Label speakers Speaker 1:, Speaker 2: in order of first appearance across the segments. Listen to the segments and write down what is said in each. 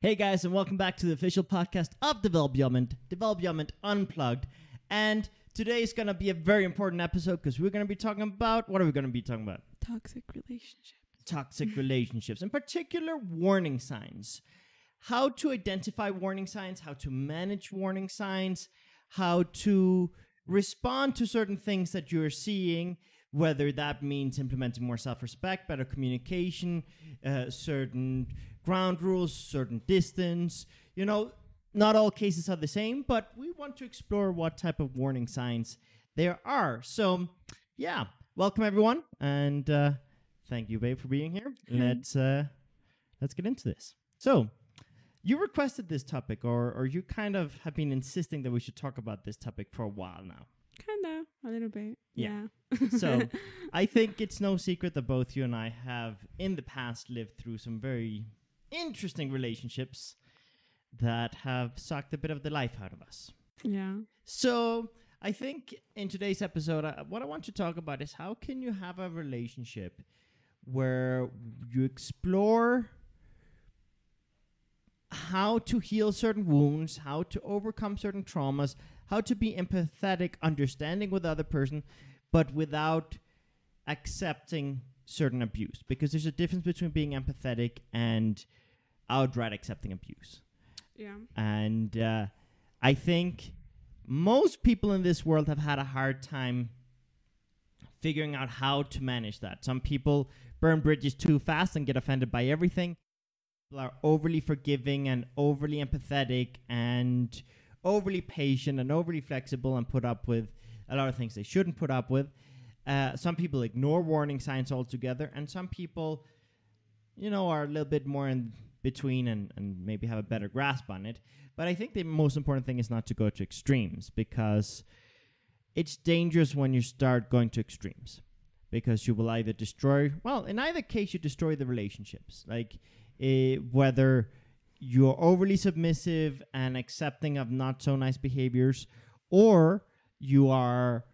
Speaker 1: Hey guys, and welcome back to the official podcast of Development, Development Unplugged. And today is going to be a very important episode because we're going to be talking about what are we going to be talking about?
Speaker 2: Toxic relationships.
Speaker 1: Toxic relationships, in particular, warning signs. How to identify warning signs, how to manage warning signs, how to respond to certain things that you're seeing, whether that means implementing more self respect, better communication, uh, certain ground rules, certain distance. You know, not all cases are the same, but we want to explore what type of warning signs there are. So, yeah, welcome everyone, and uh, thank you, babe, for being here. Let's uh, let's get into this. So, you requested this topic, or or you kind of have been insisting that we should talk about this topic for a while now.
Speaker 2: Kinda, a little bit.
Speaker 1: Yeah.
Speaker 2: Yeah.
Speaker 1: So, I think it's no secret that both you and I have in the past lived through some very interesting relationships that have sucked a bit of the life out of us.
Speaker 2: yeah.
Speaker 1: So, I think in today's episode, what I want to talk about is how can you have a relationship where you explore how to heal certain wounds, how to overcome certain traumas, how to be empathetic, understanding with the other person, but without accepting certain abuse. Because there's a difference between being empathetic and outright accepting abuse.
Speaker 2: Yeah.
Speaker 1: And uh, I think most people in this world have had a hard time figuring out how to manage that. Some people burn bridges too fast and get offended by everything. People are overly forgiving and overly empathetic and overly patient and overly flexible and put up with a lot of things they shouldn't put up with. Uh, some people ignore warning signs altogether, and some people, you know, are a little bit more in between and, and maybe have a better grasp on it. But I think the most important thing is not to go to extremes because it's dangerous when you start going to extremes because you will either destroy, well, in either case, you destroy the relationships. Like, eh, whether you're overly submissive and accepting of not so nice behaviors, or you are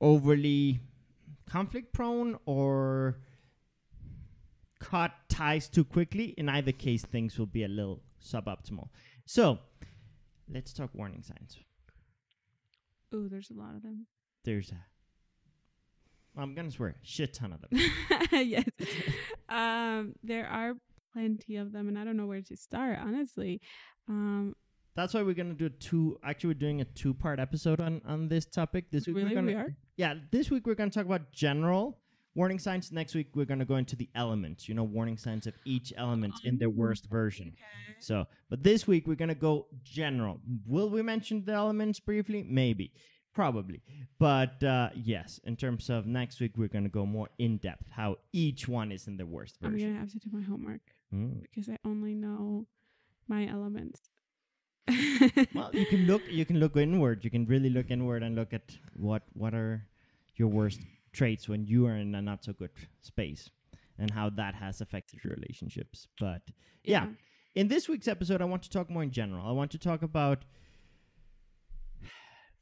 Speaker 1: overly conflict prone or cut ties too quickly. In either case, things will be a little suboptimal. So, let's talk warning signs.
Speaker 2: Ooh, there's a lot of them.
Speaker 1: There's a, I'm gonna swear, shit ton of them.
Speaker 2: yes. um, there are plenty of them, and I don't know where to start, honestly. Um,
Speaker 1: That's why we're gonna do a two. Actually, we're doing a two-part episode on on this topic. This week
Speaker 2: really,
Speaker 1: we're gonna
Speaker 2: we are.
Speaker 1: Yeah. This week we're gonna talk about general warning signs. Next week we're gonna go into the elements. You know, warning signs of each element in their worst version. Okay. So, but this week we're gonna go general. Will we mention the elements briefly? Maybe, probably. But uh, yes, in terms of next week, we're gonna go more in depth how each one is in the worst version.
Speaker 2: I'm
Speaker 1: version.
Speaker 2: gonna have to do my homework
Speaker 1: Mm.
Speaker 2: because I only know my elements.
Speaker 1: Well, you can look. You can look inward. You can really look inward and look at what what are your worst traits when you are in a not so good space, and how that has affected your relationships. But yeah. in this week's episode, I want to talk more in general. I want to talk about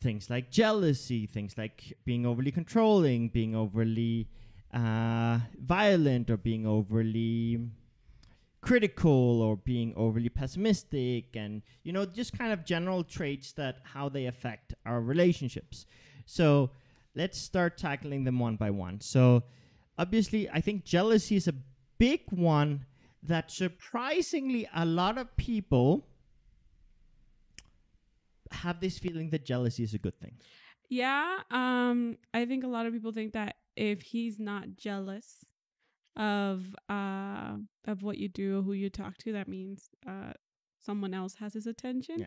Speaker 1: things like jealousy, things like being overly controlling, being overly uh, violent, or being overly critical, or being overly pessimistic, and you know, just kind of general traits that how they affect our relationships. So let's start tackling them one by one. So obviously, I think jealousy is a big one that surprisingly a lot of people have this feeling that jealousy is a good thing.
Speaker 2: Yeah, um, I think a lot of people think that if he's not jealous of uh of what you do or who you talk to, that means uh someone else has his attention.
Speaker 1: Yeah.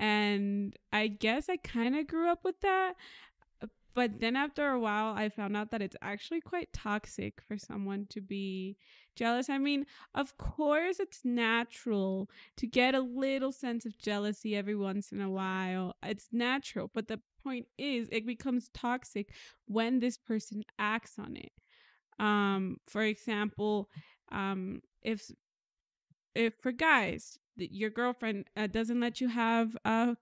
Speaker 2: And I guess I kind of grew up with that. But then after a while, I found out that it's actually quite toxic for someone to be jealous. I mean, of course, it's natural to get a little sense of jealousy every once in a while. It's natural. But the point is, it becomes toxic when this person acts on it. Um, for example, um, if if for guys, your girlfriend uh, doesn't let you have uh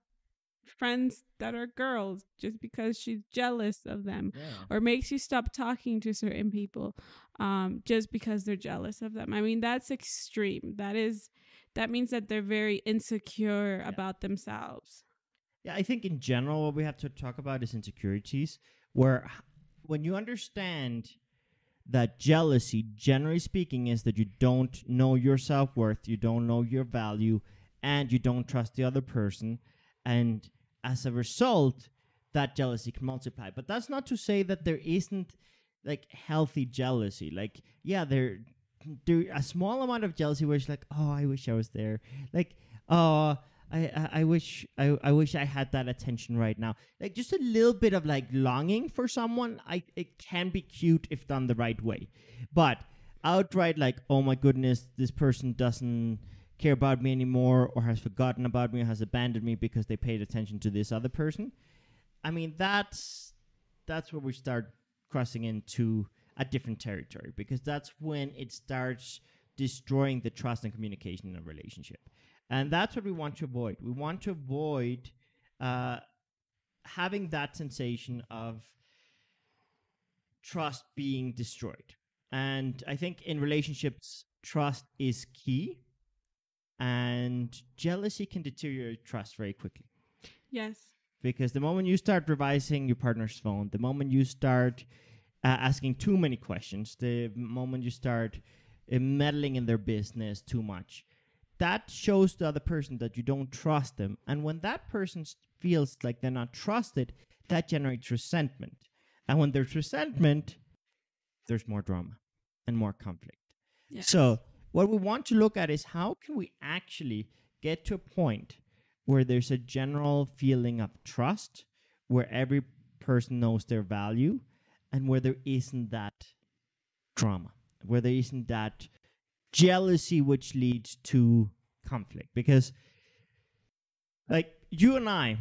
Speaker 2: friends that are girls just because she's jealous of them
Speaker 1: Yeah.
Speaker 2: or makes you stop talking to certain people um just because they're jealous of them. I mean, that's extreme. That is that means that they're very insecure about themselves.
Speaker 1: Yeah, I think in general, what we have to talk about is insecurities, where when you understand that jealousy, generally speaking, is that you don't know your self worth, you don't know your value, and you don't trust the other person. And as a result, that jealousy can multiply. But that's not to say that there isn't like healthy jealousy. Like, yeah, there, there a small amount of jealousy where it's like, oh, I wish I was there. Like, oh, I, I wish I, I wish I had that attention right now. Like just a little bit of like longing for someone. I it can be cute if done the right way, but outright like oh my goodness, this person doesn't care about me anymore, or has forgotten about me, or has abandoned me because they paid attention to this other person. I mean that's that's where we start crossing into a different territory because that's when it starts destroying the trust and communication in a relationship. And that's what we want to avoid. We want to avoid uh, having that sensation of trust being destroyed. And I think in relationships, trust is key, and jealousy can deteriorate trust very quickly.
Speaker 2: Yes.
Speaker 1: Because the moment you start revising your partner's phone, the moment you start uh, asking too many questions, the moment you start uh, meddling in their business too much, that shows the other person that you don't trust them. And when that person feels like they're not trusted, that generates resentment. And when there's resentment, there's more drama and more conflict.
Speaker 2: Yes.
Speaker 1: So, what we want to look at is how can we actually get to a point where there's a general feeling of trust, where every person knows their value, and where there isn't that drama, where there isn't that jealousy which leads to conflict. Because, like, you and I,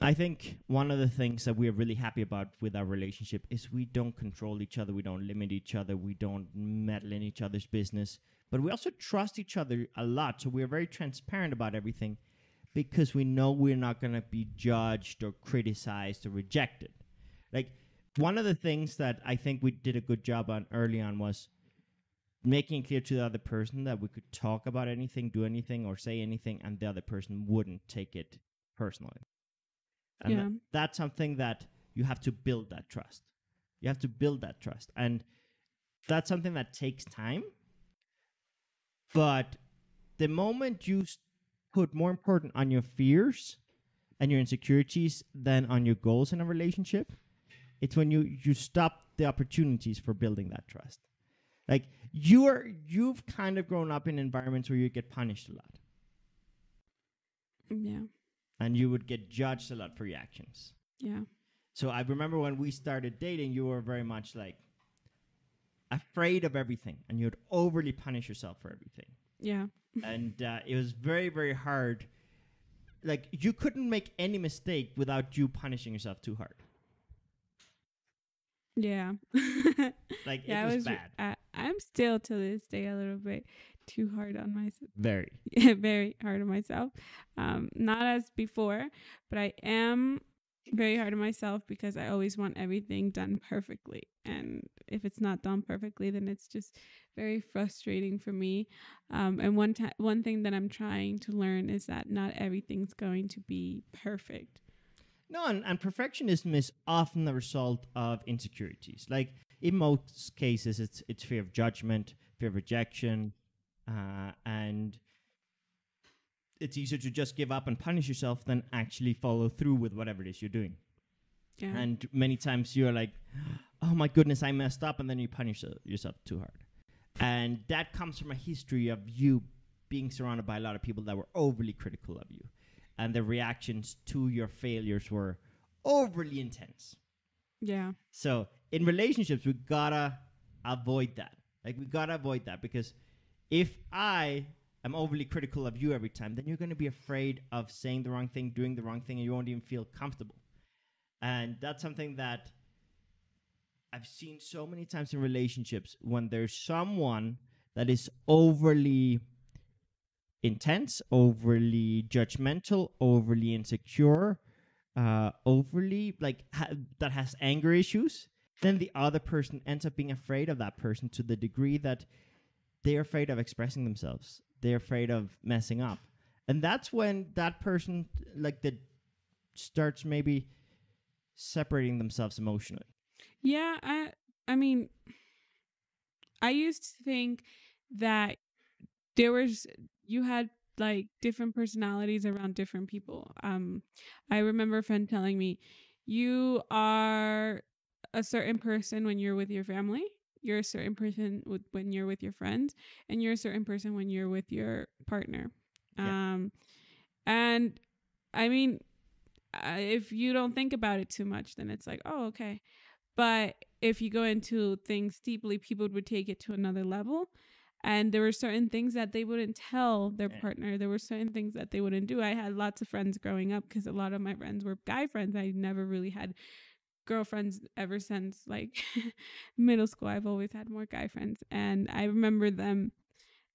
Speaker 1: I think one of the things that we are really happy about with our relationship is we don't control each other, we don't limit each other, we don't meddle in each other's business, but we also trust each other a lot. So we are very transparent about everything because we know we're not going to be judged or criticized or rejected. Like one of the things that I think we did a good job on early on was making it clear to the other person that we could talk about anything, do anything, or say anything, and the other person wouldn't take it personally. And
Speaker 2: Yeah.
Speaker 1: tha- that's something that you have to build that trust. You have to build that trust. And that's something that takes time. But the moment you put more important on your fears and your insecurities than on your goals in a relationship, it's when you you stop the opportunities for building that trust. Like you are you've kind of grown up in environments where you get punished a lot mm,
Speaker 2: Yeah.
Speaker 1: and you would get judged a lot for your actions.
Speaker 2: Yeah.
Speaker 1: So I remember when we started dating, you were very much like afraid of everything and you'd overly punish yourself for everything.
Speaker 2: Yeah.
Speaker 1: and uh, it was very very hard like you couldn't make any mistake without you punishing yourself too hard
Speaker 2: Yeah.
Speaker 1: like
Speaker 2: yeah,
Speaker 1: it was,
Speaker 2: I was
Speaker 1: bad
Speaker 2: I, I'm still to this day a little bit too hard on myself.
Speaker 1: very
Speaker 2: very hard on myself. Um, not as before, but I am very hard on myself because I always want everything done perfectly. And if it's not done perfectly, then it's just very frustrating for me. Um, and one one thing that I'm trying to learn is that not everything's going to be perfect.
Speaker 1: no and, and perfectionism is often the result of insecurities like in most cases it's it's fear of judgment fear of rejection uh, and it's easier to just give up and punish yourself than actually follow through with whatever it is you're doing
Speaker 2: Yeah.
Speaker 1: And many times you're like, oh my goodness, I messed up. And then you punish yourself- yourself too hard. And that comes from a history of you being surrounded by a lot of people that were overly critical of you. And the reactions to your failures were overly intense.
Speaker 2: yeah.
Speaker 1: So in relationships, we gotta avoid that. Like we gotta avoid that because if I am overly critical of you every time, then you're gonna be afraid of saying the wrong thing, doing the wrong thing, and you won't even feel comfortable. And that's something that I've seen so many times in relationships when there's someone that is overly intense, overly judgmental, overly insecure, uh, overly like ha- that has anger issues, then the other person ends up being afraid of that person to the degree that they're afraid of expressing themselves. They're afraid of messing up. And that's when that person like the starts maybe separating themselves emotionally.
Speaker 2: Yeah, I I mean I used to think that there was you had like different personalities around different people. Um I remember a friend telling me you are a certain person when you're with your family, you're a certain person with, when you're with your friends, and you're a certain person when you're with your partner.
Speaker 1: Yeah.
Speaker 2: Um and I mean uh, if you don't think about it too much then it's like, "Oh, okay." But if you go into things deeply, people would take it to another level. And there were certain things that they wouldn't tell their partner. There were certain things that they wouldn't do. I had lots of friends growing up because a lot of my friends were guy friends. I never really had girlfriends ever since like middle school. I've always had more guy friends. And I remember them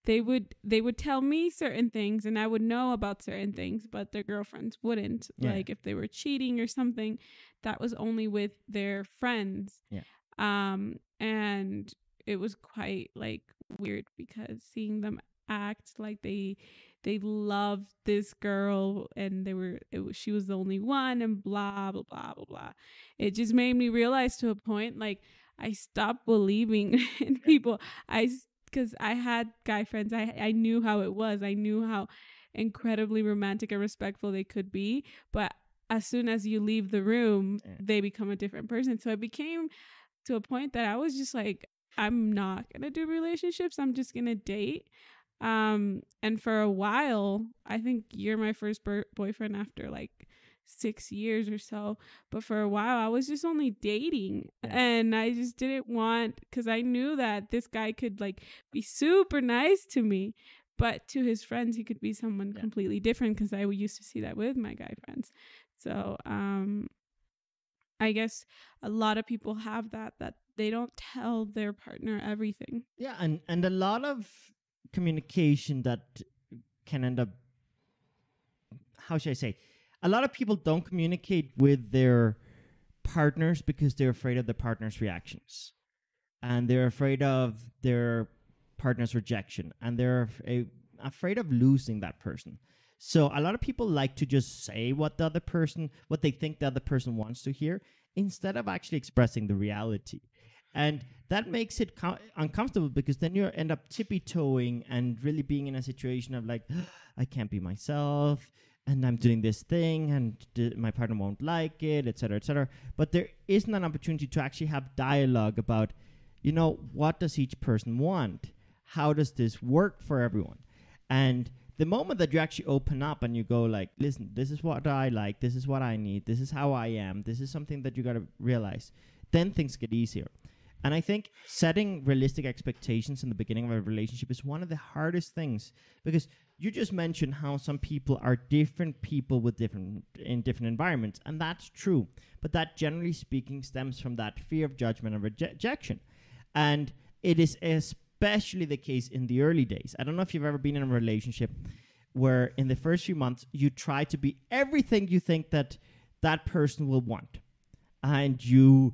Speaker 2: they would they would tell me certain things and I would know about certain things, but their girlfriends wouldn't.
Speaker 1: Yeah.
Speaker 2: Like if they were cheating or something, that was only with their friends.
Speaker 1: Yeah.
Speaker 2: Um and it was quite like weird because seeing them act like they they loved this girl and they were it was, she was the only one and blah blah blah blah blah. It just made me realize to a point like I stopped believing in people. I because I had guy friends. I I knew how it was. I knew how incredibly romantic and respectful they could be. But as soon as you leave the room, they become a different person. So it became to a point that I was just like, I'm not gonna do relationships. I'm just gonna date. Um, and for a while, I think you're my first boyfriend after like six years or so. But for a while, I was just only dating,
Speaker 1: Yeah.
Speaker 2: and I just didn't want because I knew that this guy could like be super nice to me, but to his friends, he could be someone
Speaker 1: Yeah.
Speaker 2: completely different because I used to see that with my guy friends. So, um, I guess a lot of people have that that they don't tell their partner everything.
Speaker 1: Yeah, and and a lot of communication that can end up how should I say? A lot of people don't communicate with their partners because they're afraid of the partner's reactions. And they're afraid of their partner's rejection and they're af- afraid of losing that person. So a lot of people like to just say what the other person what they think the other person wants to hear instead of actually expressing the reality and that makes it co- uncomfortable because then you end up tippy toeing and really being in a situation of like i can't be myself and i'm doing this thing and d- my partner won't like it etc etc but there isn't an opportunity to actually have dialogue about you know what does each person want? How does this work for everyone? And the moment that you actually open up and you go like listen this is what i like this is what i need this is how i am this is something that you got to realize then things get easier and I think setting realistic expectations in the beginning of a relationship is one of the hardest things because you just mentioned how some people are different people with different in different environments and that's true. But that generally speaking stems from that fear of judgment and reje- rejection. And it is especially the case in the early days. I don't know if you've ever been in a relationship where in the first few months you try to be everything you think that that person will want. And you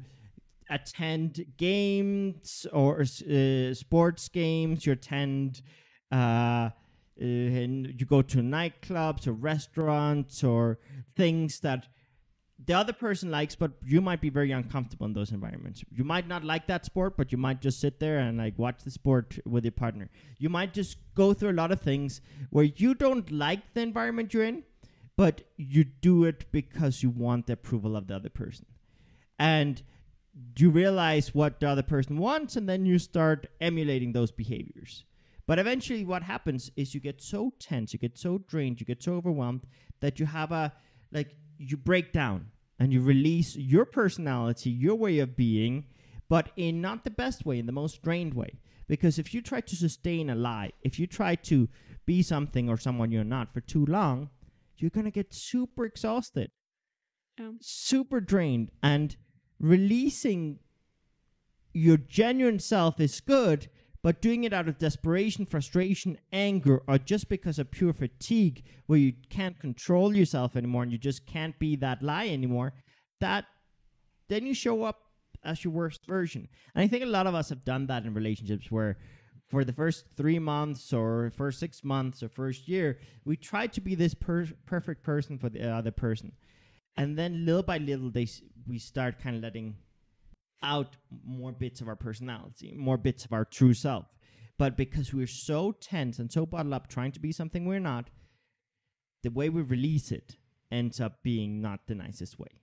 Speaker 1: attend games or uh, sports games. You attend uh, and you go to nightclubs or restaurants or things that the other person likes but you might be very uncomfortable in those environments. You might not like that sport but you might just sit there and like watch the sport with your partner. You might just go through a lot of things where you don't like the environment you're in but you do it because you want the approval of the other person. And you realize what the other person wants and then you start emulating those behaviors. But eventually what happens is you get so tense you get so drained you get so overwhelmed that you have a like you break down and you release your personality your way of being but in not the best way in the most drained way. Because if you try to sustain a lie if you try to be something or someone you're not for too long you're going to get super exhausted.
Speaker 2: Um,
Speaker 1: super drained. And releasing your genuine self is good but doing it out of desperation frustration anger or just because of pure fatigue where you can't control yourself anymore and you just can't be that lie anymore that then you show up as your worst version. And i think a lot of us have done that in relationships where for the first three months or first six months or first year, we try to be this per- perfect person for the other person, and then little by little, they we start kind of letting out more bits of our personality, more bits of our true self. But because we're so tense and so bottled up, trying to be something we're not, the way we release it ends up being not the nicest way.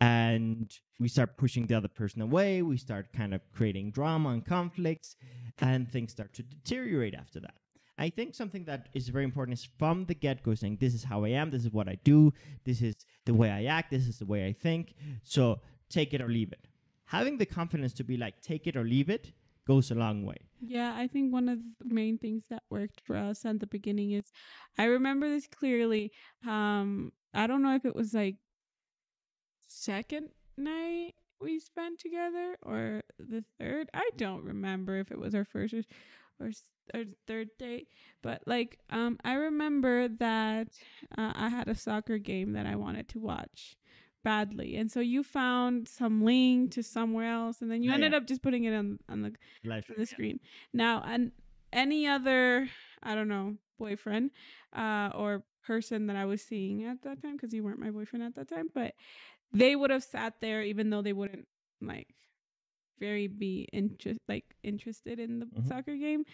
Speaker 1: And we start pushing the other person away. We start kind of creating drama and conflicts, and things start to deteriorate after that. I think something that is very important is from the get go saying, This is how I am, this is what I do, this is the way I act, this is the way I think. So take it or leave it. Having the confidence to be like, Take it or leave it goes a long way.
Speaker 2: Yeah, I think one of the main things that worked for us at the beginning is I remember this clearly. Um, I don't know if it was like second night we spent together or the third. I don't remember if it was our first or or, third date, but like um I remember that uh, I had a soccer game that I wanted to watch badly. And so you found some link to somewhere else and then you
Speaker 1: Yeah,
Speaker 2: ended
Speaker 1: yeah.
Speaker 2: up just putting it on on the
Speaker 1: Live
Speaker 2: on the screen. Now, and any other, I don't know, boyfriend uh, or person that I was seeing at that time, because you weren't my boyfriend at that time, but they would have sat there even though they wouldn't like very be interest like interested in the
Speaker 1: Mhm.
Speaker 2: soccer game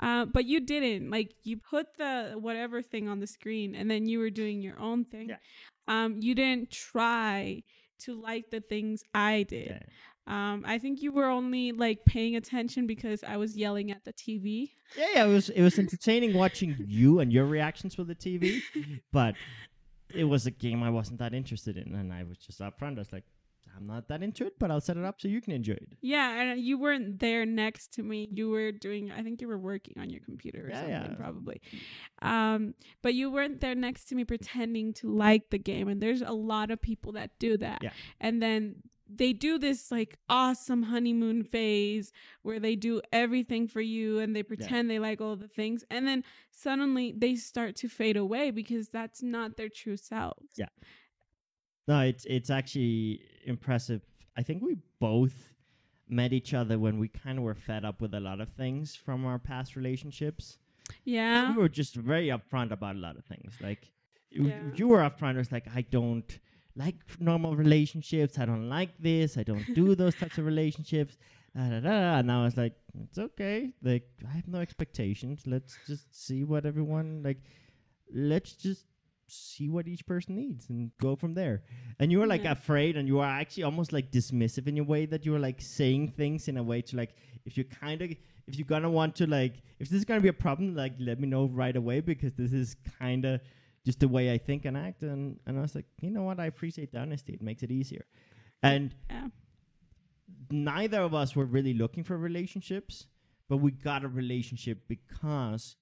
Speaker 2: uh, but you didn't like you put the whatever thing on the screen and then you were doing your own thing
Speaker 1: Yeah.
Speaker 2: um you didn't try to like the things i did
Speaker 1: Yeah.
Speaker 2: um, I think you were only like paying attention because I was yelling at the TV.
Speaker 1: Yeah, yeah, it was it was entertaining watching you and your reactions with the TV, but it was a game I wasn't that interested in, and I was just upfront. I was like, I'm not that into it, but I'll set it up so you can enjoy it.
Speaker 2: Yeah, and you weren't there next to me. You were doing I think you were working on your computer or
Speaker 1: Yeah,
Speaker 2: something
Speaker 1: yeah.
Speaker 2: probably. Um, but you weren't there next to me pretending to like the game and there's a lot of people that do that.
Speaker 1: Yeah.
Speaker 2: And then they do this like awesome honeymoon phase where they do everything for you and they pretend they like all the things and then suddenly they start to fade away because that's not their true selves.
Speaker 1: Yeah. No, it's it's actually impressive. I think we both met each other when we kind of were fed up with a lot of things from our past relationships.
Speaker 2: Yeah.
Speaker 1: we were just very upfront about a lot of things. Like you,
Speaker 2: Yeah.
Speaker 1: you were upfront. It was like I don't like normal relationships. I don't like this. I don't do those types of relationships. Da, da, da. And I was like, it's okay. Like I have no expectations. Let's just see what everyone like. Let's just see what each person needs and go from there. And you were like
Speaker 2: Yeah.
Speaker 1: afraid, and you were actually almost like dismissive in your way that you were like saying things in a way to like if you're kind of if you're gonna want to like if this is gonna be a problem like let me know right away because this is kind of just the way i think and act and and i was like you know what i appreciate the honesty it makes it easier and
Speaker 2: Yeah.
Speaker 1: neither of us were really looking for relationships but we got a relationship because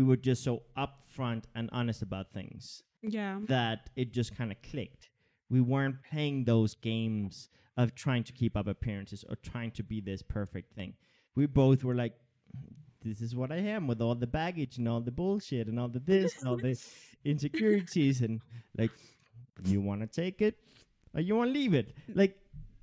Speaker 1: we were just so upfront and honest about things
Speaker 2: Yeah.
Speaker 1: that it just kind of clicked. We weren't playing those games of trying to keep up appearances or trying to be this perfect thing. We both were like, this is what I am with all the baggage and all the bullshit and all the this and all the insecurities and like, you want to take it or you want to leave it. Mm. Like,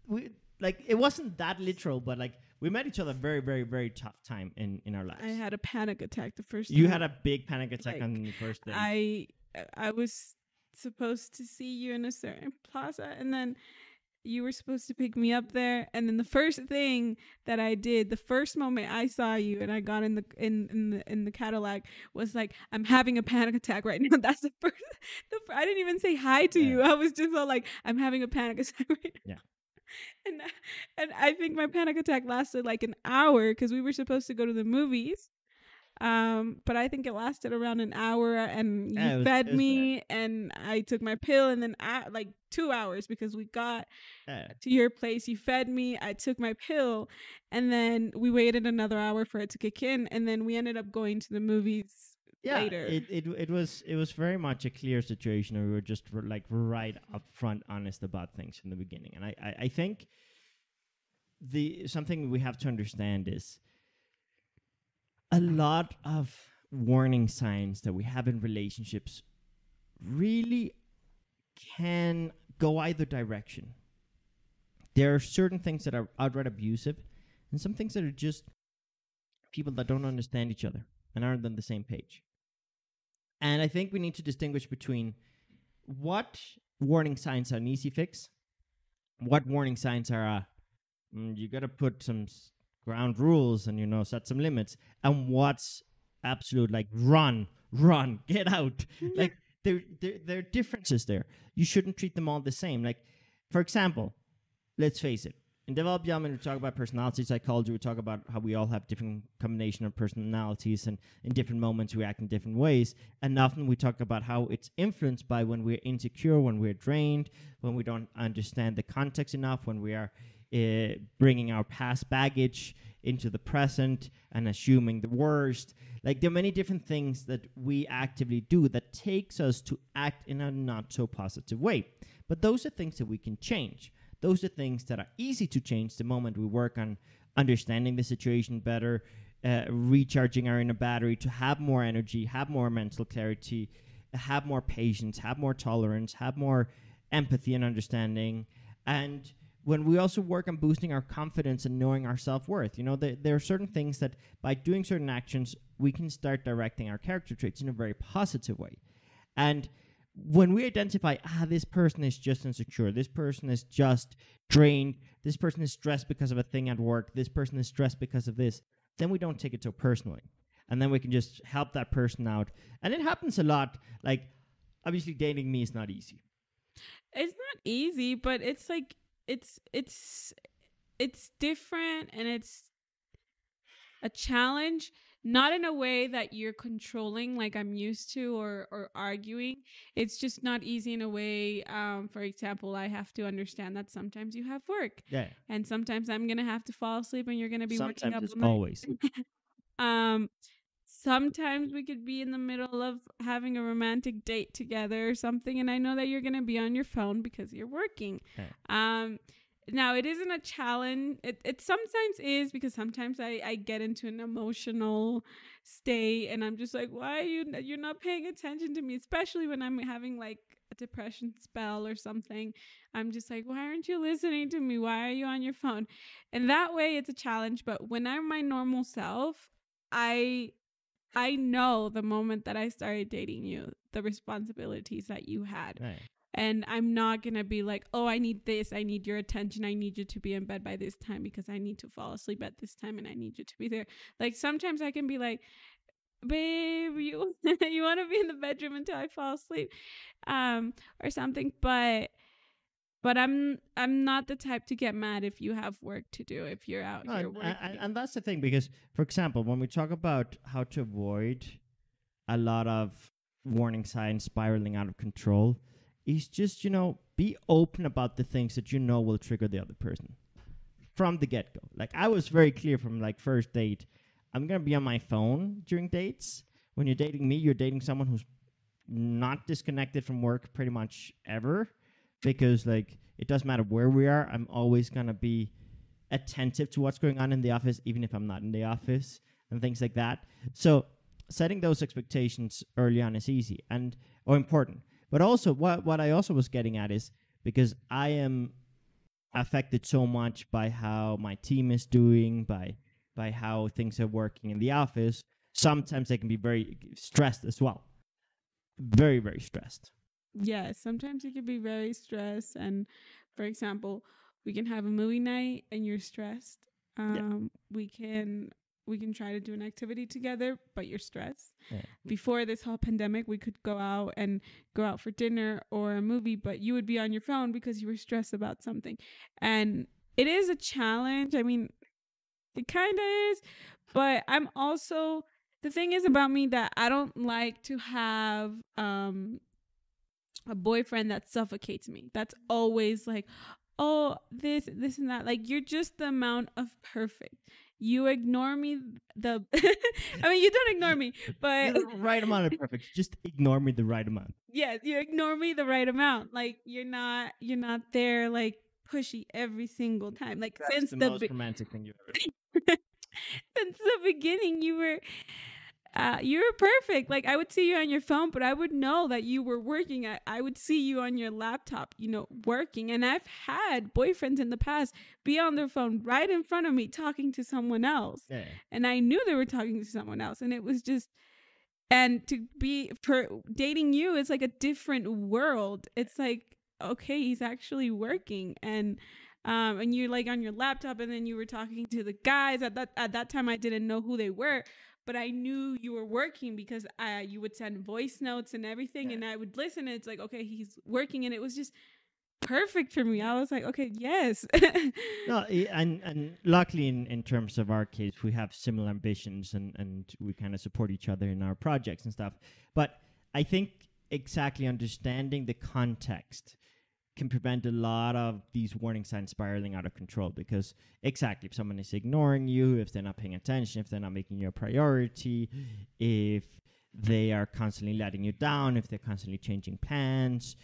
Speaker 1: we like it wasn't that literal, but like we met each other very, very, very tough time in in our lives.
Speaker 2: I had a panic attack the first
Speaker 1: you
Speaker 2: time.
Speaker 1: had a big panic attack
Speaker 2: Like,
Speaker 1: on the first day.
Speaker 2: I I was supposed to see you in a certain plaza and then you were supposed to pick me up there and then the first thing that I did the first moment I saw you and I got in the in in the in the Cadillac was like I'm having a panic attack right now that's the first the, I didn't even say hi to
Speaker 1: Yeah.
Speaker 2: you I was just all like I'm having a panic attack right now.
Speaker 1: Yeah.
Speaker 2: and and I think my panic attack lasted like an hour cuz we were supposed to go to the movies um, but I think it lasted around an hour, and you
Speaker 1: Yeah, was-
Speaker 2: fed me, and I took my pill, and then I, like two hours because we got
Speaker 1: Yeah.
Speaker 2: to your place. You fed me, I took my pill, and then we waited another hour for it to kick in, and then we ended up going to the movies
Speaker 1: yeah,
Speaker 2: later.
Speaker 1: It, it it was it was very much a clear situation, and we were just r- like right up front, honest about things from the beginning. And I, I I think the something we have to understand is a lot of warning signs that we have in relationships really can go either direction. There are certain things that are outright abusive, and some things that are just people that don't understand each other and aren't on the same page. And I think we need to distinguish between what warning signs are an easy fix, what warning signs are a mm, you got to put some ground rules and you know set some limits, and what's absolute like run, run, get out. like there, there, there are differences there. You shouldn't treat them all the same. Like, for example, let's face it. In development, we talk about personality psychology. We talk about how we all have different combination of personalities, and in different moments we act in different ways. And often we talk about how it's influenced by when we're insecure, when we're drained, when we don't understand the context enough, when we are uh, bringing our past baggage into the present and assuming the worst. Like there are many different things that we actively do that takes us to act in a not so positive way. But those are things that we can change. Those are things that are easy to change the moment we work on understanding the situation better, uh, recharging our inner battery to have more energy, have more mental clarity, have more patience, have more tolerance, have more empathy and understanding. And when we also work on boosting our confidence and knowing our self worth, you know, there, there are certain things that by doing certain actions, we can start directing our character traits in a very positive way. And when we identify, ah, this person is just insecure, this person is just drained, this person is stressed because of a thing at work, this person is stressed because of this, then we don't take it so personally. And then we can just help that person out. And it happens a lot. Like, obviously, dating me is not easy.
Speaker 2: It's not easy, but it's like it's it's it's different and it's a challenge not in a way that you're controlling like i'm used to or or arguing it's just not easy in a way um for example i have to understand that sometimes you have work
Speaker 1: Yeah.
Speaker 2: and sometimes i'm gonna have to fall asleep and you're gonna be working
Speaker 1: Sometimes
Speaker 2: up
Speaker 1: it's always.
Speaker 2: um sometimes we could be in the middle of having a romantic date together or something and i know that you're going to be on your phone because you're working
Speaker 1: Okay.
Speaker 2: um now it isn't a challenge. It, it sometimes is because sometimes I, I get into an emotional state and i'm just like why are you you're not paying attention to me? Especially when i'm having like a depression spell or something. I'm just like why aren't you listening to me? Why are you on your phone? And that way it's a challenge but when i'm my normal self i i know the moment that i started dating you the responsibilities that you had.
Speaker 1: Right.
Speaker 2: And I'm not gonna be like, oh, I need this, I need your attention, I need you to be in bed by this time because I need to fall asleep at this time and I need you to be there. Like sometimes I can be like, babe, you you want to be in the bedroom until I fall asleep, um, or something. But but I'm I'm not the type to get mad if you have work to do if you're out
Speaker 1: No,
Speaker 2: here working.
Speaker 1: and, and that's the thing because, for example, when we talk about how to avoid a lot of warning signs spiraling out of control, is just you know be open about the things that you know will trigger the other person from the get go. Like I was very clear from like first date, I'm gonna be on my phone during dates. When you're dating me, you're dating someone who's not disconnected from work pretty much ever, because like it doesn't matter where we are, I'm always gonna be attentive to what's going on in the office, even if I'm not in the office and things like that. So setting those expectations early on is easy and or important. But also what what I also was getting at is because I am affected so much by how my team is doing, by by how things are working in the office, sometimes I can be very stressed as well. Very, very stressed.
Speaker 2: Yeah, sometimes you can be very stressed. And for example, we can have a movie night and you're stressed. Um, we can we can try to do an activity together, but you're stressed.
Speaker 1: Yeah.
Speaker 2: Before this whole pandemic, we could go out and go out for dinner or a movie, but you would be on your phone because you were stressed about something. And it is a challenge. I mean, it kind of is, but I'm also the thing is about me that I don't like to have um a boyfriend that suffocates me. That's always like, oh, this, this, and that. Like, you're just the amount of perfect. You ignore me. The, I mean, you don't ignore me, but
Speaker 1: right amount of perfect. Just ignore me the right amount.
Speaker 2: yes, you ignore me the right amount. Like, you're not, you're not there like pushy every single time. Like since
Speaker 1: the,
Speaker 2: the,
Speaker 1: most
Speaker 2: be-
Speaker 1: romantic thing you've ever
Speaker 2: since the beginning, you were. Uh, you're perfect. Like I would see you on your phone, but I would know that you were working. I, I would see you on your laptop, you know, working. And I've had boyfriends in the past be on their phone right in front of me talking to someone else.
Speaker 1: Yeah.
Speaker 2: And I knew they were talking to someone else. And it was just, and to be for dating you is like a different world. It's like, okay, he's actually working. And, um, and you're like on your laptop, and then you were talking to the guys. At that at that time, I didn't know who they were, but I knew you were working because uh, you would send voice notes and everything,
Speaker 1: Yeah.
Speaker 2: and I would listen. And it's like, okay, he's working, and it was just perfect for me. I was like, okay, yes.
Speaker 1: No, and and luckily in, in terms of our case, we have similar ambitions and and we kind of support each other in our projects and stuff. But I think exactly understanding the context can prevent a lot of these warning signs spiraling out of control because exactly if someone is ignoring you if they're not paying attention if they're not making you a priority if they are constantly letting you down if they're constantly changing plans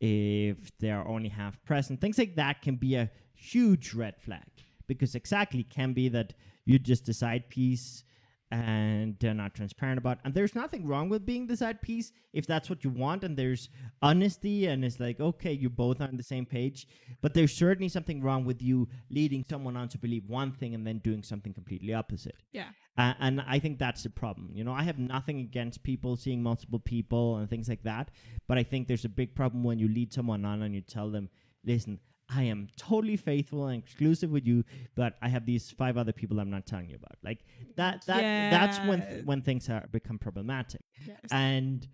Speaker 1: if they are only half present things like that can be a huge red flag because exactly can be that you just decide piece and they're not transparent about and there's nothing wrong with being the side piece if that's what you want and there's honesty and it's like okay you both are on the same page but there's certainly something wrong with you leading someone on to believe one thing and then doing something completely opposite
Speaker 2: yeah.
Speaker 1: uh, and I think that's the problem. You know, I have nothing against people seeing multiple people and things like that, but I think there's a big problem when you lead someone on and you tell them, "Listen, I am totally faithful and exclusive with you, but I have these five other people I'm not telling you about." Like that. That that's when
Speaker 2: Yes.
Speaker 1: when things are become problematic.
Speaker 2: Yes.
Speaker 1: And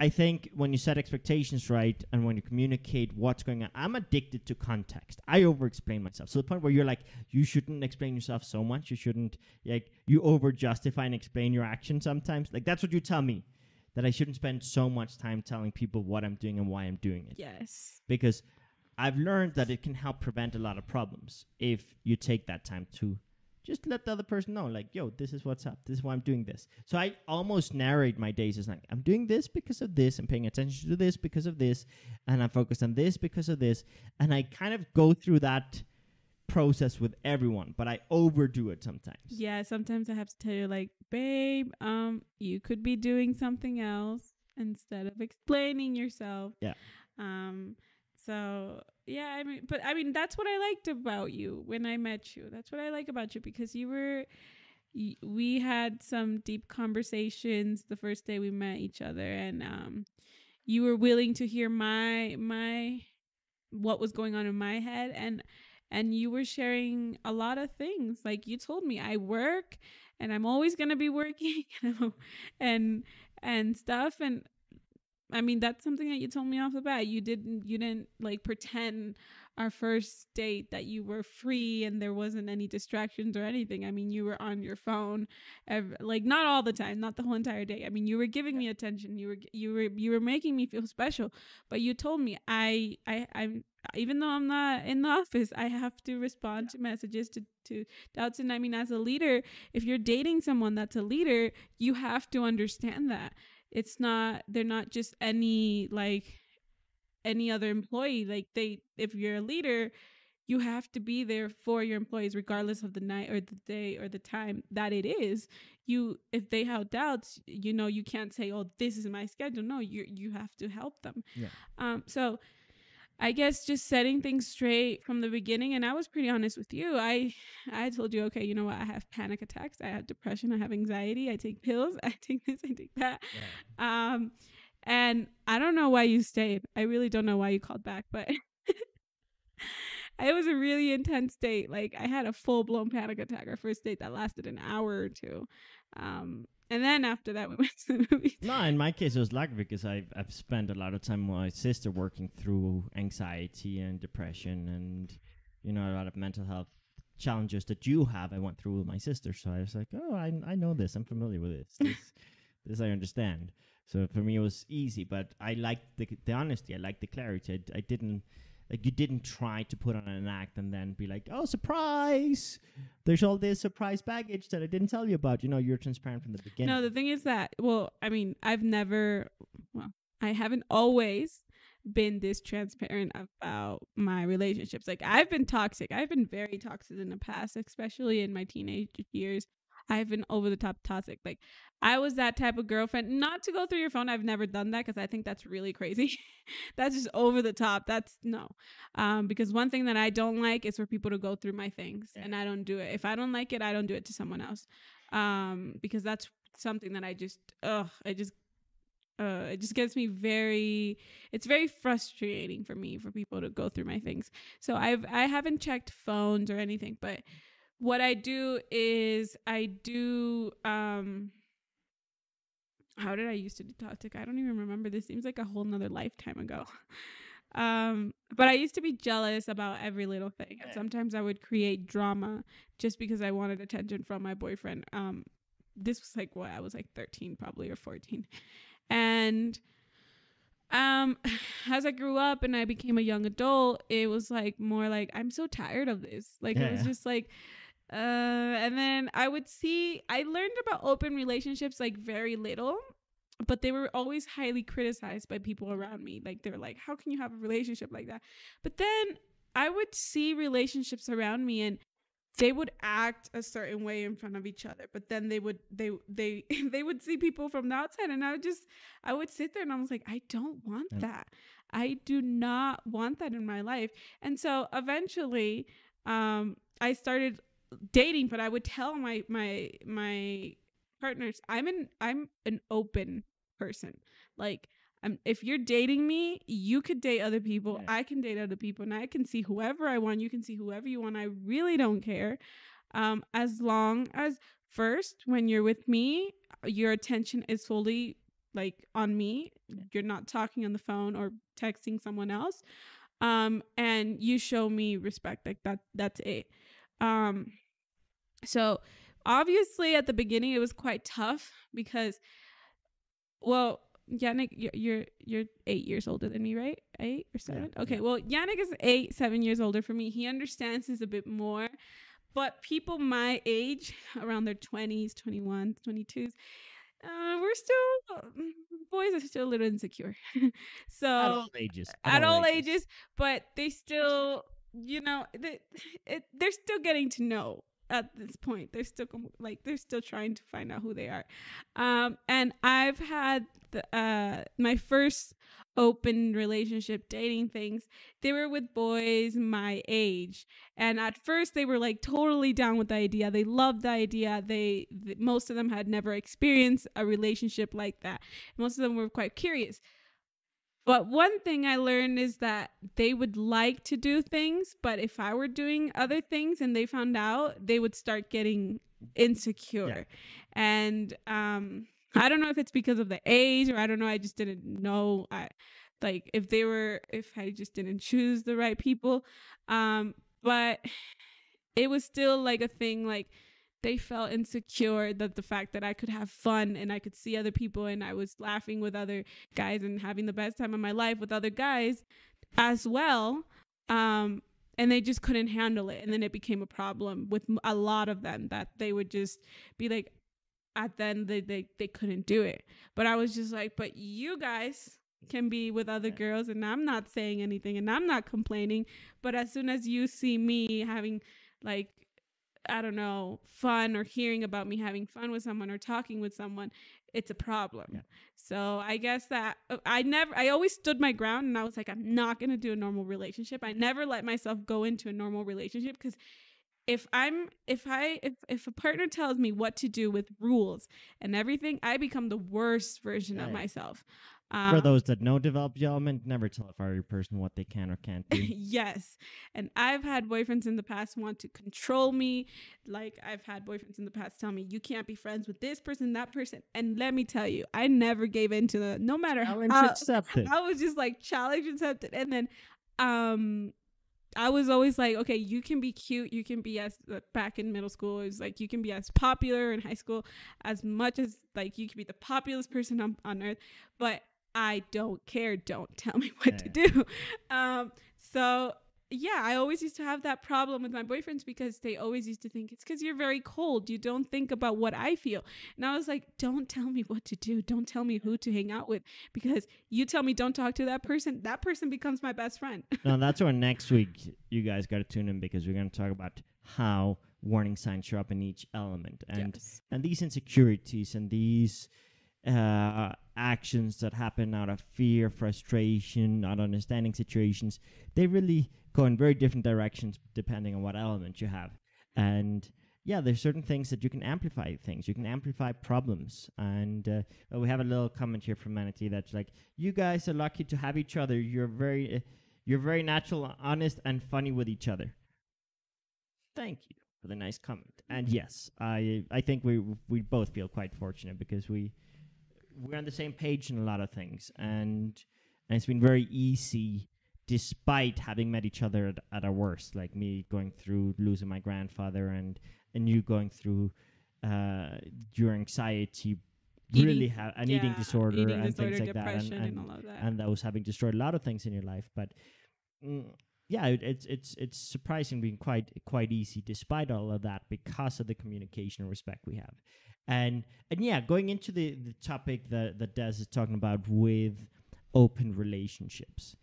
Speaker 1: I think when you set expectations right and when you communicate what's going on, I'm addicted to context. I over explain myself. So the point where you're like, you shouldn't explain yourself so much. You shouldn't like you over justify and explain your action sometimes. Like that's what you tell me. That I shouldn't spend so much time telling people what I'm doing and why I'm doing it.
Speaker 2: yes.
Speaker 1: Because I've learned that it can help prevent a lot of problems if you take that time to just let the other person know, like, yo, this is what's up. This is why I'm doing this. So I almost narrate my days as like, I'm doing this because of this, I'm paying attention to this because of this, and I'm focused on this because of this. And I kind of go through that process with everyone, but I overdo it sometimes.
Speaker 2: Yeah, sometimes I have to tell you, like, babe, um, you could be doing something else instead of explaining yourself.
Speaker 1: Yeah.
Speaker 2: Um, so yeah, I mean, but I mean, that's what I liked about you when I met you. That's what I like about you because you were, we had some deep conversations the first day we met each other, and um, you were willing to hear my my what was going on in my head and and you were sharing a lot of things like you told me i work and i'm always going to be working and and stuff and i mean that's something that you told me off the bat. You didn't you didn't like pretend our first date that you were free and there wasn't any distractions or anything. I mean you were on your phone ev- like not all the time not the whole entire day. I mean you were giving me attention. You were you were you were making me feel special. But you told me i i i'm even though I'm not in the office, I have to respond to messages to to doubts. And I mean, as a leader, if you're dating someone that's a leader, you have to understand that it's not they're not just any like any other employee. Like they, if you're a leader, you have to be there for your employees regardless of the night or the day or the time that it is you if they have doubts you know you can't say oh this is my schedule no you you have to help them
Speaker 1: Yeah.
Speaker 2: um so I guess just setting things straight from the beginning and I was pretty honest with you. I I told you, okay, you know what? I have panic attacks, I have depression, I have anxiety, I take pills, I take this, I take that. Um and I don't know why you stayed. I really don't know why you called back, but it was a really intense date. Like I had a full blown panic attack our first date that lasted an hour or two. Um and then after that we went to the movies.
Speaker 1: No, in my case, it was lucky because I've, I've spent a lot of time with my sister working through anxiety and depression and, you know, a lot of mental health challenges that you have. I went through with my sister. So I was like, oh, I, I know this. I'm familiar with this. This, this I understand. So for me, it was easy, but I liked the, the honesty. I liked the clarity. I, I didn't. Like you didn't try to put on an act and then be like, "Oh, surprise! There's all this surprise baggage that I didn't tell you about." You know, you're transparent from the beginning.
Speaker 2: No, the thing is that, well, I mean, I've never, well, I haven't always been this transparent about my relationships. Like, I've been toxic. I've been very toxic in the past, especially in my teenage years. I've been over the top toxic. Like I was that type of girlfriend. Not to go through your phone. I've never done that because I think that's really crazy. that's just over the top. That's no. Um, because one thing that I don't like is for people to go through my things,
Speaker 1: Yeah.
Speaker 2: and I don't do it. If I don't like it, I don't do it to someone else. Um, because that's something that I just, ugh, I just. Uh, it just gets me very it's very frustrating for me for people to go through my things so i've i haven't checked phones or anything but what i do is i do um how did i used to do toxic? I don't even remember. This seems like a whole nother lifetime ago. Um but i used to be jealous about every little thing. And sometimes i would create drama just because i wanted attention from my boyfriend. Um this was like what i was like 13 probably or 14 and um as i grew up and i became a young adult it was like more like i'm so tired of this. Like it was just like uh and then i would see i learned about open relationships like very little but they were always highly criticized by people around me. Like they were like how can you have a relationship like that? But then i would see relationships around me and they would act a certain way in front of each other but then they would they they they would see people from the outside and i would just i would sit there and i was like i don't want
Speaker 1: Yeah.
Speaker 2: that. I do not want that in my life. And so eventually um i started dating but i would tell my my my partners i'm an i'm an open person like I'm, if you're dating me, you could date other people.
Speaker 1: Yeah.
Speaker 2: I can date other people, and I can see whoever I want. You can see whoever you want. I really don't care. Um, as long as first, when you're with me, your attention is fully like on me. You're not talking on the phone or texting someone else. Um, and you show me respect. Like that. That's it. Um, so obviously at the beginning it was quite tough because, well, Yannick, you're you're, eight years older than me, right? Eight or seven? okay,
Speaker 1: yeah.
Speaker 2: well, Yannick is eight, seven years older for me. He understands this a bit more. But people my age, around their 20s, 21s, 22s, uh, we're still, boys are still a little insecure. so,
Speaker 1: at all ages.
Speaker 2: at all ages, but they still, you know, they, it, they're still getting to know at this point. They're still like they're still trying to find out who they are. Um, and I've had the, uh my first open relationship dating things they were with boys my age. And at first they were like totally down with the idea. They loved the idea. They th- most of them had never experienced a relationship like that. Most of them were quite curious but one thing I learned is that they would like to do things, but if I were doing other things and they found out, they would start getting insecure. And um I don't know if it's because of the age or I don't know, I just didn't know I like if they were if I just didn't choose the right people. Um but it was still like a thing like they felt insecure that the fact that I could have fun and I could see other people and I was laughing with other guys and having the best time of my life with other guys as well. Um, and they just couldn't handle it. And then it became a problem with a lot of them that they would just be like, at the end, they, they, they couldn't do it. But I was just like, but you guys can be with other girls and I'm not saying anything and I'm not complaining. But as soon as you see me having like I don't know, fun or hearing about me having fun with someone or talking with someone, it's a problem.
Speaker 1: Yeah.
Speaker 2: So I guess that uh, I never, I always stood my ground and I was like, I'm not going to do a normal relationship. I never let myself go into a normal relationship because if I'm, if I, if, if a partner tells me what to do with rules and everything, I become the worst version of
Speaker 1: Right.
Speaker 2: Myself.
Speaker 1: For
Speaker 2: Um,
Speaker 1: those that know developed development, never tell a fiery person what they can or can't do.
Speaker 2: yes. And I've had boyfriends in the past want to control me. Like I've had boyfriends in the past tell me you can't be friends with this person, that person. And let me tell you, I never gave in to the no matter
Speaker 1: Challenge
Speaker 2: how
Speaker 1: accepted.
Speaker 2: I was just like challenge accepted. And then um I was always like, okay, you can be cute, you can be as uh, back in middle school, it was like you can be as popular in high school as much as like you can be the populous person on, on earth, but I don't care. Don't tell me what to do. Um, so yeah, I always used to have that problem with my boyfriends because they always used to think it's because you're very cold. You don't think about what I feel. And I was like, don't tell me what to do. Don't tell me who to hang out with because you tell me don't talk to that person. That person becomes my best friend.
Speaker 1: no, that's where next week you guys got to tune in because we're going to talk about how warning signs show up in each element, and
Speaker 2: yes.
Speaker 1: and these insecurities and these uh, actions that happen out of fear, frustration, not understanding situations, they really go in very different directions depending on what element you have. And yeah, there's certain things that you can amplify things. You can amplify problems. And uh, we have a little comment here from Manatee that's like, "You guys are lucky to have each other. You're very, uh, you're very natural, honest, and funny with each other." Thank you for the nice comment. And yes, I I think we we both feel quite fortunate because we we're on the same page in a lot of things, and and it's been very easy despite having met each other at, at our worst, like me going through losing my grandfather and and you going through uh, your anxiety,
Speaker 2: Eating-
Speaker 1: really have an eating disorder
Speaker 2: eating
Speaker 1: and
Speaker 2: disorder,
Speaker 1: things like that, and, and,
Speaker 2: and, that.
Speaker 1: and that was having destroyed a lot of things in your life. But mm, yeah, it, it's it's it's surprisingly quite quite easy despite all of that because of the communication and respect we have. And and yeah, going into the, the topic that that Des is talking about with open relationships.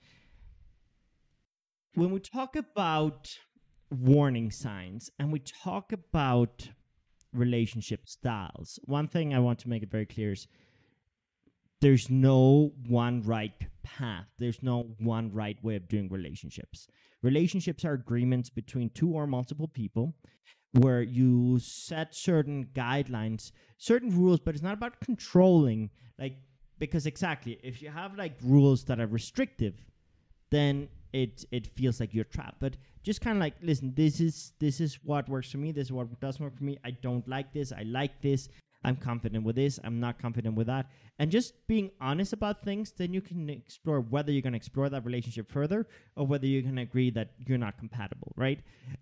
Speaker 1: When we talk about warning signs and we talk about relationship styles, one thing I want to make it very clear is there's no one right path. There's no one right way of doing relationships. Relationships are agreements between two or multiple people where you set certain guidelines, certain rules, but it's not about controlling. Like, because exactly, if you have like rules that are restrictive, then it it feels like you're trapped. But just kind of like, listen, this is this is what works for me. This is what doesn't work for me. I don't like this. I like this. I'm confident with this. I'm not confident with that. And just being honest about things, then you can explore whether you're going to explore that relationship further or whether you're going to agree that you're not compatible, right?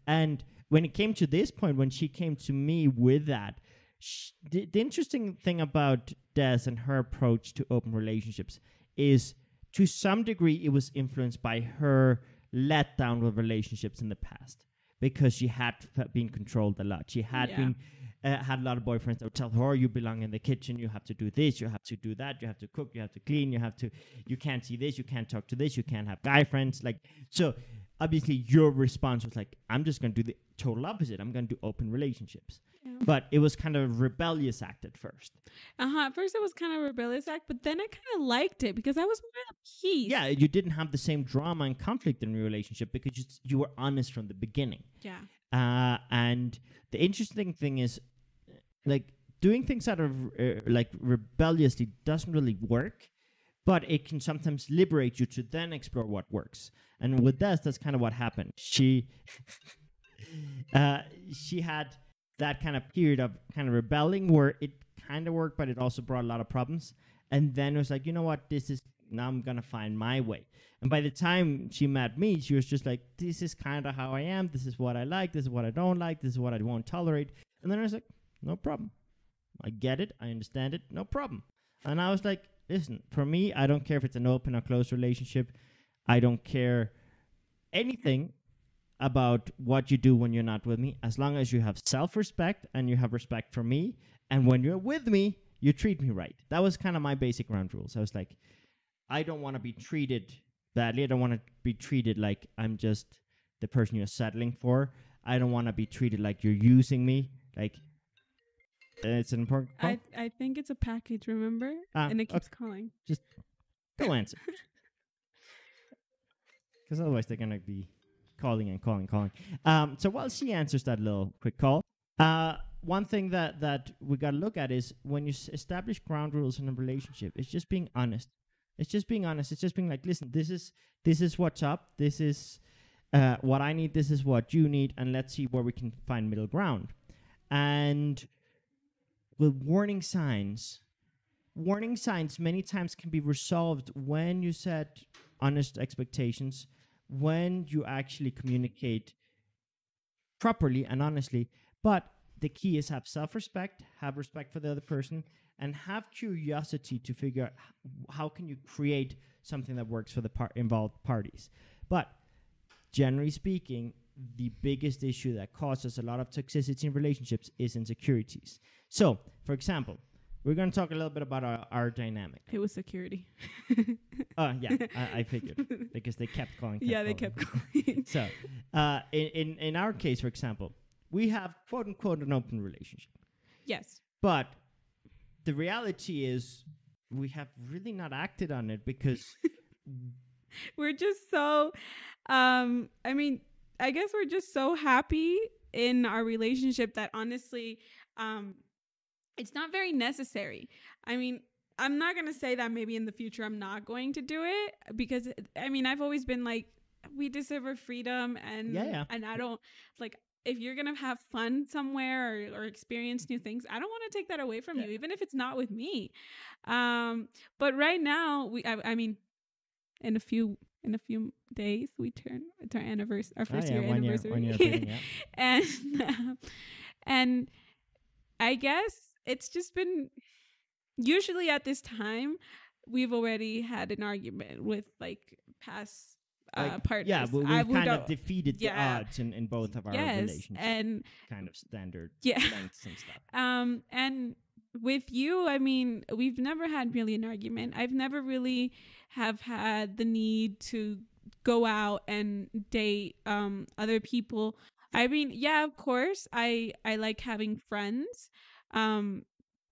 Speaker 1: And when it came to this point, when she came to me with that, sh- the, the interesting thing about Des and her approach to open relationships is to some degree it was influenced by her letdown with relationships in the past because she had been controlled a lot. She had
Speaker 2: Yeah.
Speaker 1: been uh, had a lot of boyfriends that would tell her, "Oh, "You belong in the kitchen. You have to do this. You have to do that. You have to cook. You have to clean. You have to. You can't see this. You can't talk to this. You can't have guy friends." Like so, obviously, your response was like, "I'm just going to do the total opposite. I'm going to do open relationships."
Speaker 2: Yeah.
Speaker 1: But it was kind of a rebellious act at first.
Speaker 2: Uh-huh. At first, it was kind of a rebellious act, but then I kind of liked it because I was more at peace.
Speaker 1: Yeah, you didn't have the same drama and conflict in your relationship because you, you were honest from the beginning.
Speaker 2: Yeah.
Speaker 1: Uh, and the interesting thing is, like doing things out of uh, like rebelliously doesn't really work, but it can sometimes liberate you to then explore what works. And with Des, that's kind of what happened. She, uh, she had that kind of period of kind of rebelling where it kind of worked, but it also brought a lot of problems. And then it was like, you know what, this is now I'm gonna find my way. And by the time she met me, she was just like, this is kind of how I am. This is what I like. This is what I don't like. This is what I won't tolerate. And then I was like, no problem. I get it. I understand it. No problem. And I was like, listen, for me, I don't care if it's an open or closed relationship. I don't care anything about what you do when you're not with me, as long as you have self respect and you have respect for me. And when you're with me, you treat me right. That was kind of my basic ground rules. I was like, I don't want to be treated badly. I don't want to be treated like I'm just the person you're settling for. I don't want to be treated like you're using me. Like, it's an important call.
Speaker 2: I I think it's a package, remember?
Speaker 1: Ah,
Speaker 2: and it
Speaker 1: okay.
Speaker 2: keeps calling.
Speaker 1: Just go answer. Because otherwise they're gonna be calling and calling, calling. Um, so while she answers that little quick call, uh, one thing that that we gotta look at is when you s- establish ground rules in a relationship, it's just being honest. It's just being honest. It's just being like, listen, this is this is what's up. This is uh, what I need. This is what you need, and let's see where we can find middle ground. And warning signs, warning signs many times can be resolved when you set honest expectations, when you actually communicate properly and honestly. But the key is have self respect, have respect for the other person, and have curiosity to figure out how can you create something that works for the par- involved parties. But generally speaking, the biggest issue that causes a lot of toxicity in relationships is insecurities. So, for example, we're going to talk a little bit about our, our dynamic.
Speaker 2: It was security.
Speaker 1: Oh, yeah, I, I figured because they kept calling.
Speaker 2: yeah, they
Speaker 1: calling.
Speaker 2: kept calling.
Speaker 1: So, uh, in, in in our case, for example, we have quote unquote an open relationship.
Speaker 2: Yes.
Speaker 1: But the reality is we have really not acted on it because
Speaker 2: we're just so um I mean, I guess we're just so happy in our relationship that honestly um it's not very necessary. I mean, I'm not going to say that maybe in the future I'm not going to do it because I mean, I've always been like we deserve our freedom and
Speaker 1: Yeah, yeah.
Speaker 2: and I don't like if you're gonna have fun somewhere or, or experience new things, I don't want to take that away from
Speaker 1: Yeah.
Speaker 2: you, even if it's not with me. Um, but right now, we I, I mean, in a few in a few days we turn it's our anniversary, our
Speaker 1: Ah,
Speaker 2: first
Speaker 1: yeah,
Speaker 2: year
Speaker 1: one year,
Speaker 2: anniversary,
Speaker 1: year dating, yeah.
Speaker 2: and um, and I guess it's just been usually at this time we've already had an argument with like past uh,
Speaker 1: Like,
Speaker 2: partners.
Speaker 1: yeah, we, we
Speaker 2: I would
Speaker 1: kind of defeated
Speaker 2: yeah.
Speaker 1: the odds in, in both of our
Speaker 2: yes,
Speaker 1: relationships,
Speaker 2: and
Speaker 1: kind of standard
Speaker 2: Yeah.
Speaker 1: lengths and stuff.
Speaker 2: um and with you i mean we've never had really an argument. I've never really have had the need to go out and date um other people. I mean yeah of course i i like having friends um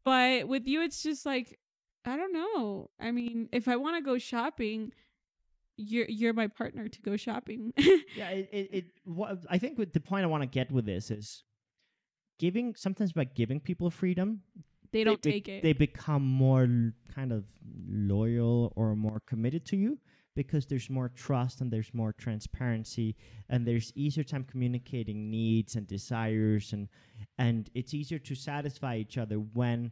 Speaker 2: but with you it's just like i don't know. I mean if i want to go shopping you're you're my partner to go shopping.
Speaker 1: Yeah, it, it, it what I think the point I want to get with this is giving sometimes by giving people freedom,
Speaker 2: they don't
Speaker 1: be-
Speaker 2: take it
Speaker 1: They become more l- kind of loyal or more committed to you because there's more trust and there's more transparency and there's easier time communicating needs and desires and and it's easier to satisfy each other when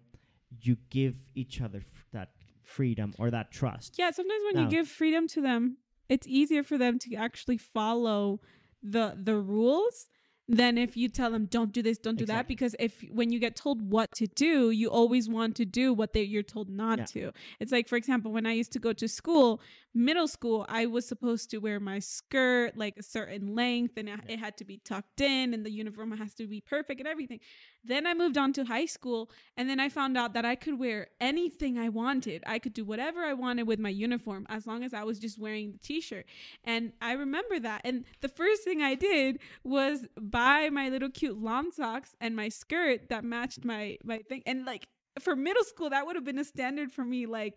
Speaker 1: you give each other f- that freedom or that trust.
Speaker 2: Yeah, sometimes when
Speaker 1: Now-
Speaker 2: you give freedom to them, it's easier for them to actually follow the the rules than if you tell them don't do this, don't do that because if when you get told what to do, you always want to do what they you're told not
Speaker 1: Yeah.
Speaker 2: to. It's like for example, when I used to go to school, middle school, I was supposed to wear my skirt like a certain length and it, it had to be tucked in and the uniform has to be perfect and everything. Then I moved on to high school and then I found out that I could wear anything I wanted. I could do whatever I wanted with my uniform as long as I was just wearing the t-shirt. And I remember that. And the first thing I did was buy my little cute lawn socks and my skirt that matched my my thing. And like for middle school that would have been a standard for me like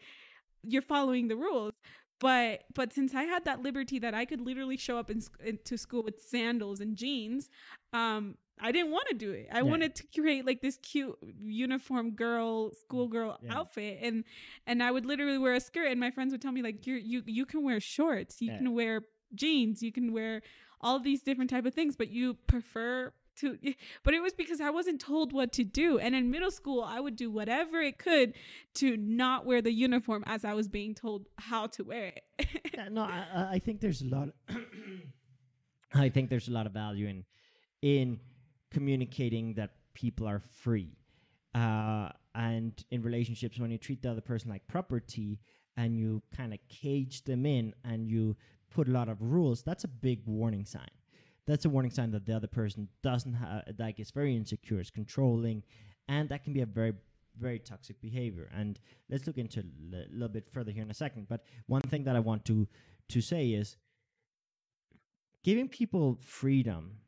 Speaker 2: you're following the rules. But but since I had that liberty that I could literally show up in, into school with sandals and jeans, um, I didn't want to do it. I
Speaker 1: Yeah.
Speaker 2: wanted to create like this cute uniform girl, schoolgirl mm,
Speaker 1: Yeah.
Speaker 2: outfit, and and I would literally wear a skirt, and my friends would tell me like you you you can wear shorts, you
Speaker 1: Yeah.
Speaker 2: can wear jeans, you can wear all these different type of things, but you prefer to. But it was because I wasn't told what to do, and in middle school I would do whatever it could to not wear the uniform as I was being told how to wear it.
Speaker 1: yeah, no, I, I- I think there's a lot. I think there's a lot of value in in communicating that people are free, uh, and in relationships when you treat the other person like property and you kind of cage them in and you put a lot of rules. That's a big warning sign. That's a warning sign that the other person doesn't have like is very insecure, is controlling, and that can be a very very toxic behavior. And let's look into a little bit further here in a second. But one thing that I want to to say is giving people freedom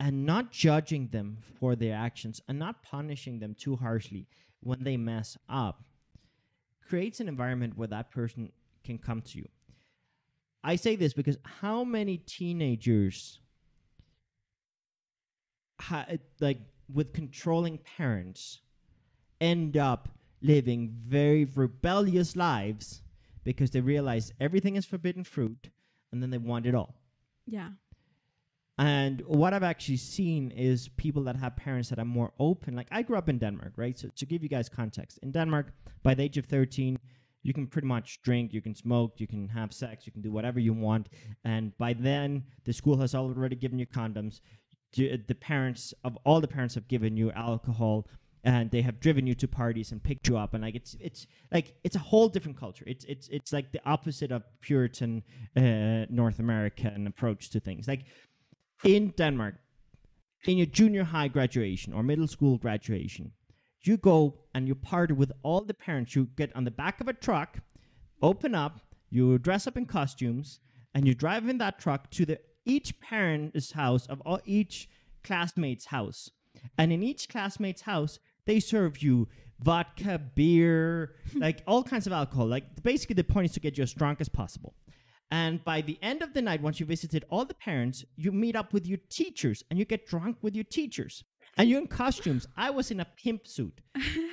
Speaker 1: and not judging them for their actions and not punishing them too harshly when they mess up creates an environment where that person can come to you. I say this because how many teenagers ha- like with controlling parents end up living very rebellious lives because they realize everything is forbidden fruit and then they want it all.
Speaker 2: yeah.
Speaker 1: And what I've actually seen is people that have parents that are more open. Like I grew up in Denmark, right? So to give you guys context, in Denmark, by the age of 13, you can pretty much drink, you can smoke, you can have sex, you can do whatever you want. And by then, the school has already given you condoms. The parents of all the parents have given you alcohol, and they have driven you to parties and picked you up. And like it's it's like it's a whole different culture. It's it's it's like the opposite of Puritan uh, North American approach to things. Like in Denmark, in your junior high graduation or middle school graduation, you go and you party with all the parents. You get on the back of a truck, open up, you dress up in costumes, and you drive in that truck to the each parent's house of all each classmate's house. And in each classmate's house, they serve you vodka, beer, like all kinds of alcohol. Like basically the point is to get you as drunk as possible. And by the end of the night, once you visited all the parents, you meet up with your teachers and you get drunk with your teachers. And you're in costumes. I was in a pimp suit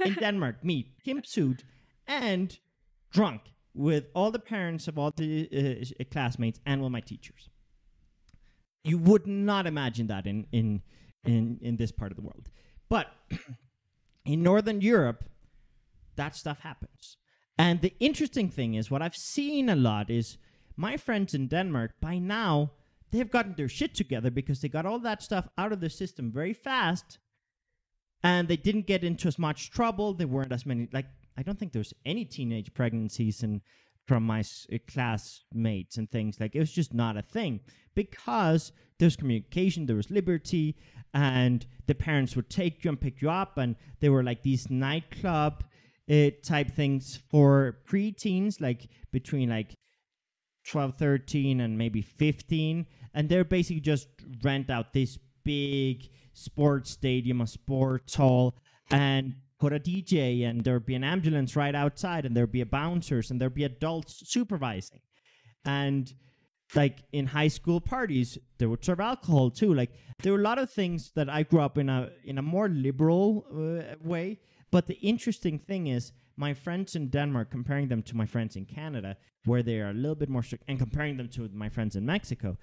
Speaker 1: in Denmark, me, pimp suit, and drunk with all the parents of all the uh, classmates and with my teachers. You would not imagine that in in in in this part of the world, but in Northern Europe, that stuff happens. And the interesting thing is, what I've seen a lot is my friends in Denmark by now they've gotten their shit together because they got all that stuff out of their system very fast and they didn't get into as much trouble. There weren't as many like i don't think there's any teenage pregnancies and from my uh, classmates and things. Like it was just not a thing because there's communication there was liberty and the parents would take you and pick you up and they were like these nightclub uh, type things for preteens like between like 12 13 and maybe 15 and they're basically just rent out this big sports stadium a sports hall and put a dj and there'd be an ambulance right outside and there'd be a bouncers and there'd be adults supervising. And like in high school parties they would serve alcohol too. Like there were a lot of things that i grew up in a in a more liberal uh, way but the interesting thing is my friends in denmark comparing them to my friends in canada where they are a little bit more strict and comparing them to my friends in mexico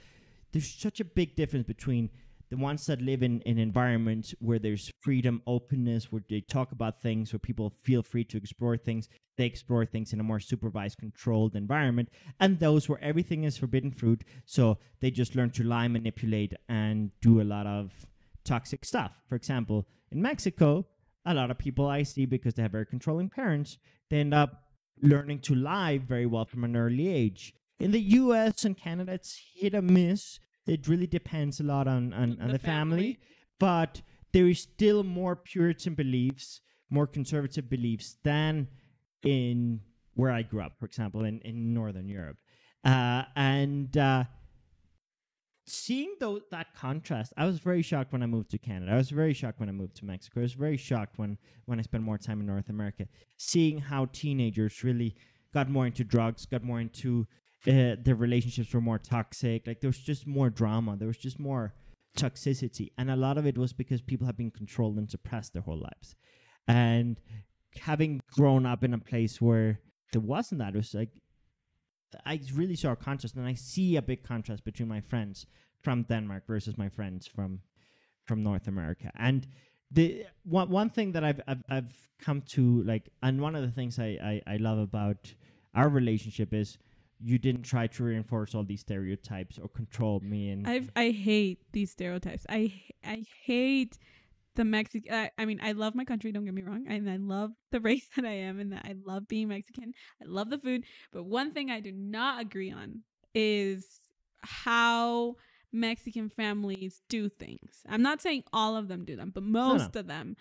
Speaker 1: there's such a big difference between the ones that live in an environment where there's freedom, openness, where they talk about things, where people feel free to explore things, they explore things in a more supervised, controlled environment, and those where everything is forbidden fruit, so they just learn to lie, manipulate, and do a lot of toxic stuff. For example, in Mexico, a lot of people I see because they have very controlling parents, they end up learning to lie very well from an early age. In the US and Canada, it's hit or miss. It really depends a lot on, on, on the, family. But there is still more Puritan beliefs, more conservative beliefs than in where I grew up, for example, in, in Northern Europe. Uh, and uh, seeing tho- that contrast, I was very shocked when I moved to Canada. I was very shocked when I moved to Mexico. I was very shocked when, when I spent more time in North America, seeing how teenagers really got more into drugs, got more into uh, their relationships were more toxic. Like there was just more drama. There was just more toxicity, and a lot of it was because people have been controlled and suppressed their whole lives. And having grown up in a place where there wasn't that, it was like I really saw a contrast, and I see a big contrast between my friends from Denmark versus my friends from from North America. And the one one thing that I've I've, I've come to like, and one of the things I, I I love about our relationship is you didn't try to reinforce all these stereotypes or control me and
Speaker 2: I've I hate these stereotypes. I I hate the Mexican. I, I mean, I love my country. Don't get me wrong, and I love the race that I am, and that I love being Mexican. I love the food, but one thing I do not agree on is how Mexican families do things. I'm not saying all of them do them, but most
Speaker 1: no.
Speaker 2: of them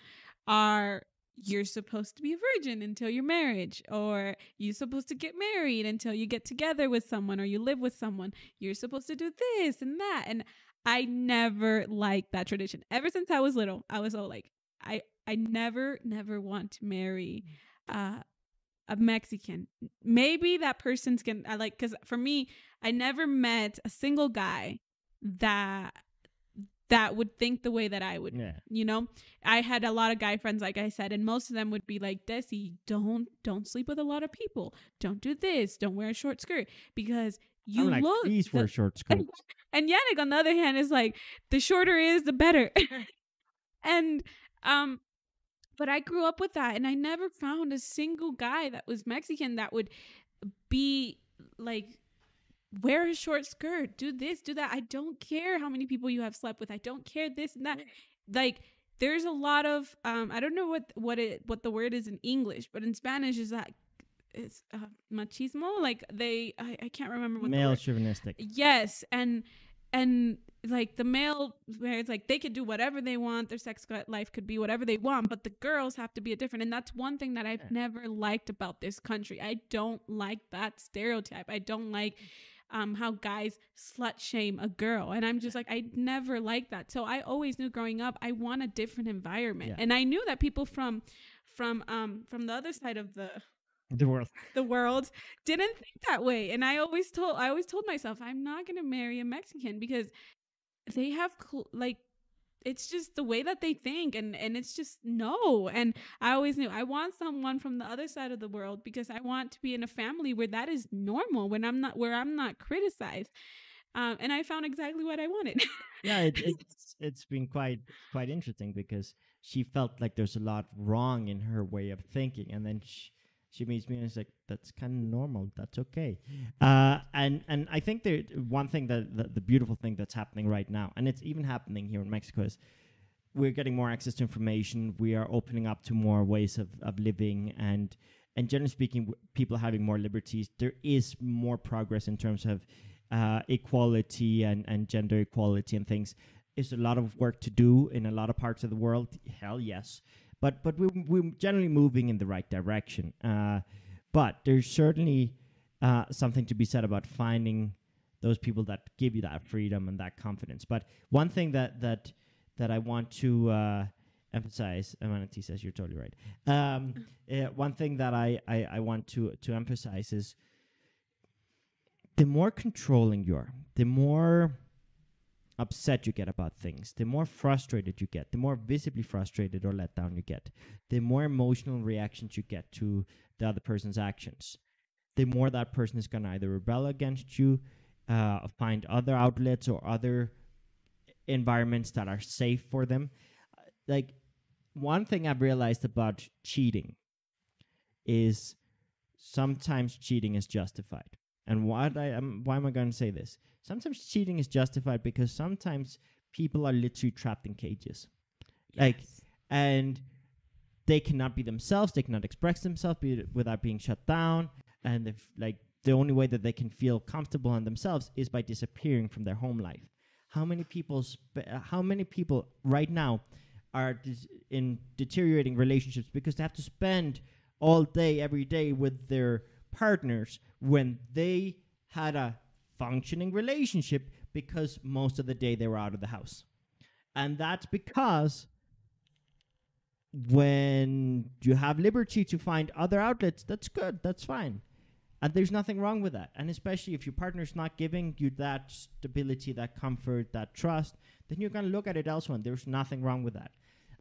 Speaker 2: are you're supposed to be a virgin until your marriage or you're supposed to get married until you get together with someone or you live with someone you're supposed to do this and that and i never liked that tradition ever since i was little i was all like i i never never want to marry uh a mexican maybe that person's gonna i like because for me i never met a single guy that that would think the way that I would.
Speaker 1: yeah.
Speaker 2: You know, I had a lot of guy friends, like I said, and most of them would be like, "Desi, don't don't sleep with a lot of people. Don't do this. Don't wear a short skirt because you
Speaker 1: like,
Speaker 2: look."
Speaker 1: please
Speaker 2: the-
Speaker 1: wear short skirts.
Speaker 2: and Yannick, on the other hand, is like, the shorter is, the better. and um, but I grew up with that, and I never found a single guy that was Mexican that would be like wear a short skirt, do this, do that. I don't care how many people you have slept with. I don't care this and that. Like there's a lot of um I don't know what what it what the word is in English, but in Spanish is that it's uh, machismo. Like they I, I can't remember what
Speaker 1: Male chauvinistic.
Speaker 2: Yes, and and like the male where it's like they could do whatever they want, their sex life could be whatever they want, but the girls have to be a different. And that's one thing that I've
Speaker 1: Yeah.
Speaker 2: never liked about this country. I don't like that stereotype. I don't like um, how guys slut shame a girl. And I'm just like, I never liked that. So I always knew growing up, I want a different environment.
Speaker 1: Yeah.
Speaker 2: And I knew that people from, from, um, from the other side of the,
Speaker 1: The world.
Speaker 2: the world didn't think that way and i always told i always told myself i'm not going to marry a mexican because they have cl- like it's just the way that they think and and it's just no and i always knew i want someone from the other side of the world because i want to be in a family where that is normal when i'm not where i'm not criticized um, and i found exactly what i wanted
Speaker 1: yeah, it, it's it's been quite quite interesting because she felt like there's a lot wrong in her way of thinking, and then she, she meets me and it's like that's kind of normal. That's okay. Uh, and and I think there one thing that the, the beautiful thing that's happening right now, and it's even happening here in Mexico, is we're getting more access to information. We are opening up to more ways of, of living and and generally speaking, people having more liberties. There is more progress in terms of uh, equality and, and gender equality and things. Is a lot of work to do in a lot of parts of the world. Hell yes, but but we're, we're generally moving in the right direction. Uh, but there's certainly uh, something to be said about finding those people that give you that freedom and that confidence. But one thing that that that I want to uh, emphasize, Amanati says you're totally right. Um, uh, one thing that I, I, I want to to emphasize is the more controlling you are, the more upset you get about things, the more frustrated you get, the more visibly frustrated or let down you get, the more emotional reactions you get to the other person's actions, the more that person is going to either rebel against you, uh, find other outlets or other environments that are safe for them. Like, one thing I've realized about cheating is sometimes cheating is justified. And what I am, why am I going to say this? Sometimes cheating is justified because sometimes people are literally trapped in cages. Like, and they cannot be themselves they cannot express themselves be, without being shut down and if like the only way that they can feel comfortable on themselves is by disappearing from their home life how many people sp- uh, how many people right now are dis- in deteriorating relationships because they have to spend all day every day with their partners when they had a functioning relationship because most of the day they were out of the house and that's because when you have liberty to find other outlets, that's good. That's fine. And there's nothing wrong with that. And especially if your partner's not giving you that stability, that comfort, that trust, then you're going to look at it elsewhere. And there's nothing wrong with that.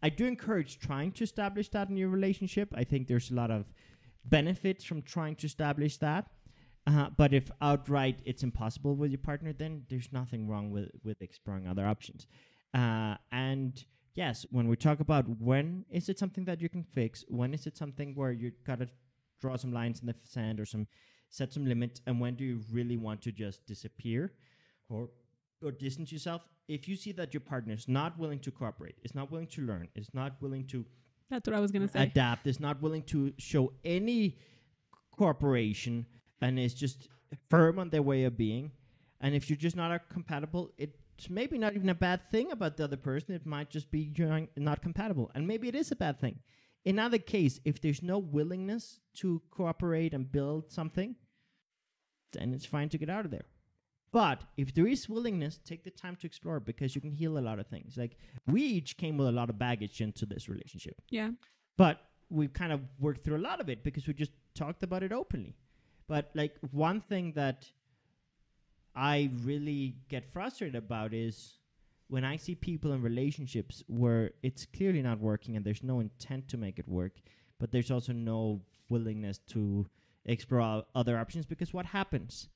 Speaker 1: I do encourage trying to establish that in your relationship. I think there's a lot of benefits from trying to establish that. Uh, but if outright it's impossible with your partner, then there's nothing wrong with, with exploring other options. Uh, and yes, when we talk about when is it something that you can fix, when is it something where you gotta draw some lines in the sand or some set some limits, and when do you really want to just disappear or or distance yourself? If you see that your partner is not willing to cooperate, is not willing to learn, is not willing to
Speaker 2: That's what I was gonna say.
Speaker 1: adapt, is not willing to show any cooperation, and is just firm on their way of being. And if you're just not compatible, it's maybe not even a bad thing about the other person. It might just be you're not compatible, and maybe it is a bad thing. In either case, if there's no willingness to cooperate and build something, then it's fine to get out of there. But if there is willingness, take the time to explore because you can heal a lot of things. Like we each came with a lot of baggage into this relationship
Speaker 2: yeah.
Speaker 1: but we've kind of worked through a lot of it because we just talked about it openly. But like one thing that I really get frustrated about is when I see people in relationships where it's clearly not working and there's no intent to make it work, but there's also no willingness to explore other options because what happens?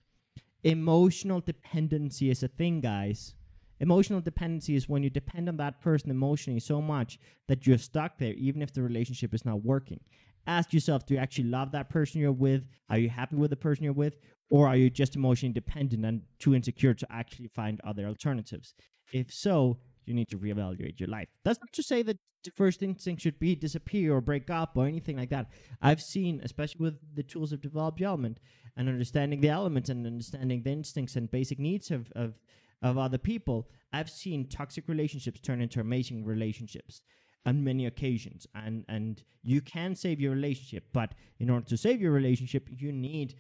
Speaker 1: Emotional dependency is a thing, guys. Emotional dependency is when you depend on that person emotionally so much that you're stuck there, even if the relationship is not working. Ask yourself do you actually love that person you're with? Are you happy with the person you're with? Or are you just emotionally dependent and too insecure to actually find other alternatives? If so, you need to reevaluate your life. That's not to say that the first instinct should be disappear or break up or anything like that. I've seen, especially with the tools of developed element and understanding the elements and understanding the instincts and basic needs of, of of other people, I've seen toxic relationships turn into amazing relationships on many occasions. And and you can save your relationship, but in order to save your relationship, you need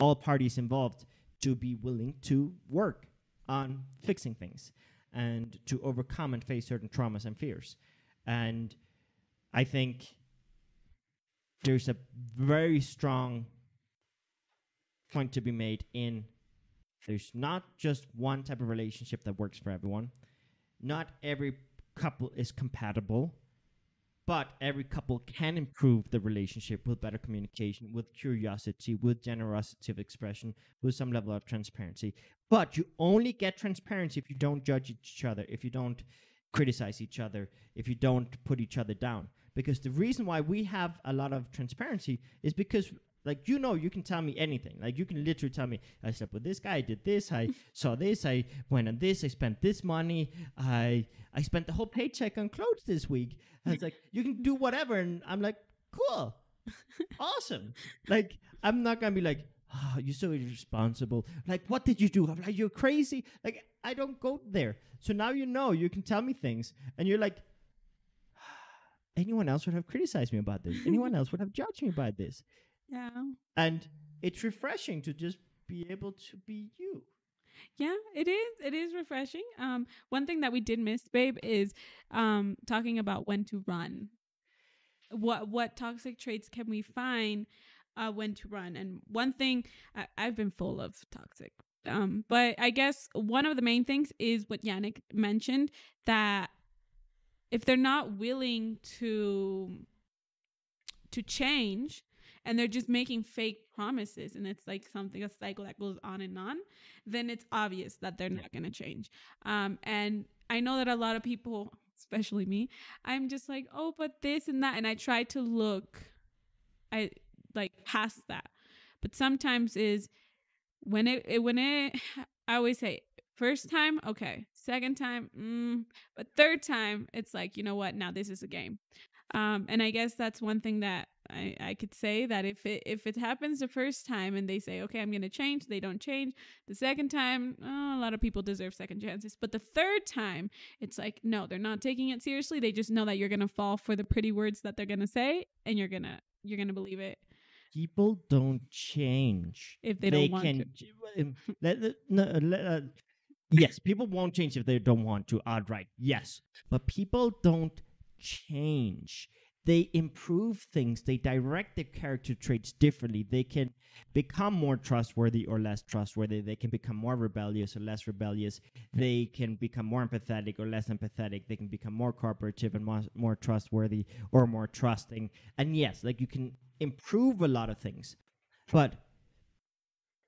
Speaker 1: all parties involved to be willing to work on fixing things and to overcome and face certain traumas and fears. And I think there's a very strong point to be made in there's not just one type of relationship that works for everyone. Not every couple is compatible, but every couple can improve the relationship with better communication, with curiosity, with generosity of expression, with some level of transparency. But you only get transparency if you don't judge each other, if you don't criticize each other, if you don't put each other down. Because the reason why we have a lot of transparency is because like you know, you can tell me anything. Like you can literally tell me, I slept with this guy, I did this, I saw this, I went on this, I spent this money, I I spent the whole paycheck on clothes this week. And it's like you can do whatever, and I'm like, cool, awesome. Like I'm not gonna be like, oh, you're so irresponsible. Like what did you do? I'm like, you're crazy. Like I don't go there. So now you know you can tell me things, and you're like. Ah, anyone else would have criticized me about this. Anyone else would have judged me about this.
Speaker 2: Yeah.
Speaker 1: And it's refreshing to just be able to be you.
Speaker 2: Yeah, it is. It is refreshing. Um, one thing that we did miss, babe, is um talking about when to run. What what toxic traits can we find uh when to run? And one thing I, I've been full of toxic. Um, but I guess one of the main things is what Yannick mentioned that if they're not willing to to change, and they're just making fake promises and it's like something a cycle that goes on and on then it's obvious that they're not going to change. Um, and i know that a lot of people especially me i'm just like oh but this and that and i try to look i like past that. But sometimes is when it, it when it i always say first time okay. Second time mm, but third time it's like you know what? Now this is a game. Um, and I guess that's one thing that I, I could say that if it if it happens the first time and they say okay I'm gonna change they don't change. The second time oh, a lot of people deserve second chances. But the third time it's like no they're not taking it seriously. They just know that you're gonna fall for the pretty words that they're gonna say and you're gonna you're gonna believe it.
Speaker 1: People don't change.
Speaker 2: If they, don't want
Speaker 1: can,
Speaker 2: to.
Speaker 1: um, let- let- no, let- uh, yes people won't change if they don't want to outright yes. But people don't change they improve things they direct their character traits differently they can become more trustworthy or less trustworthy they can become more rebellious or less rebellious they can become more empathetic or less empathetic they can become more cooperative and more, more trustworthy or more trusting. And yes like you can improve a lot of things but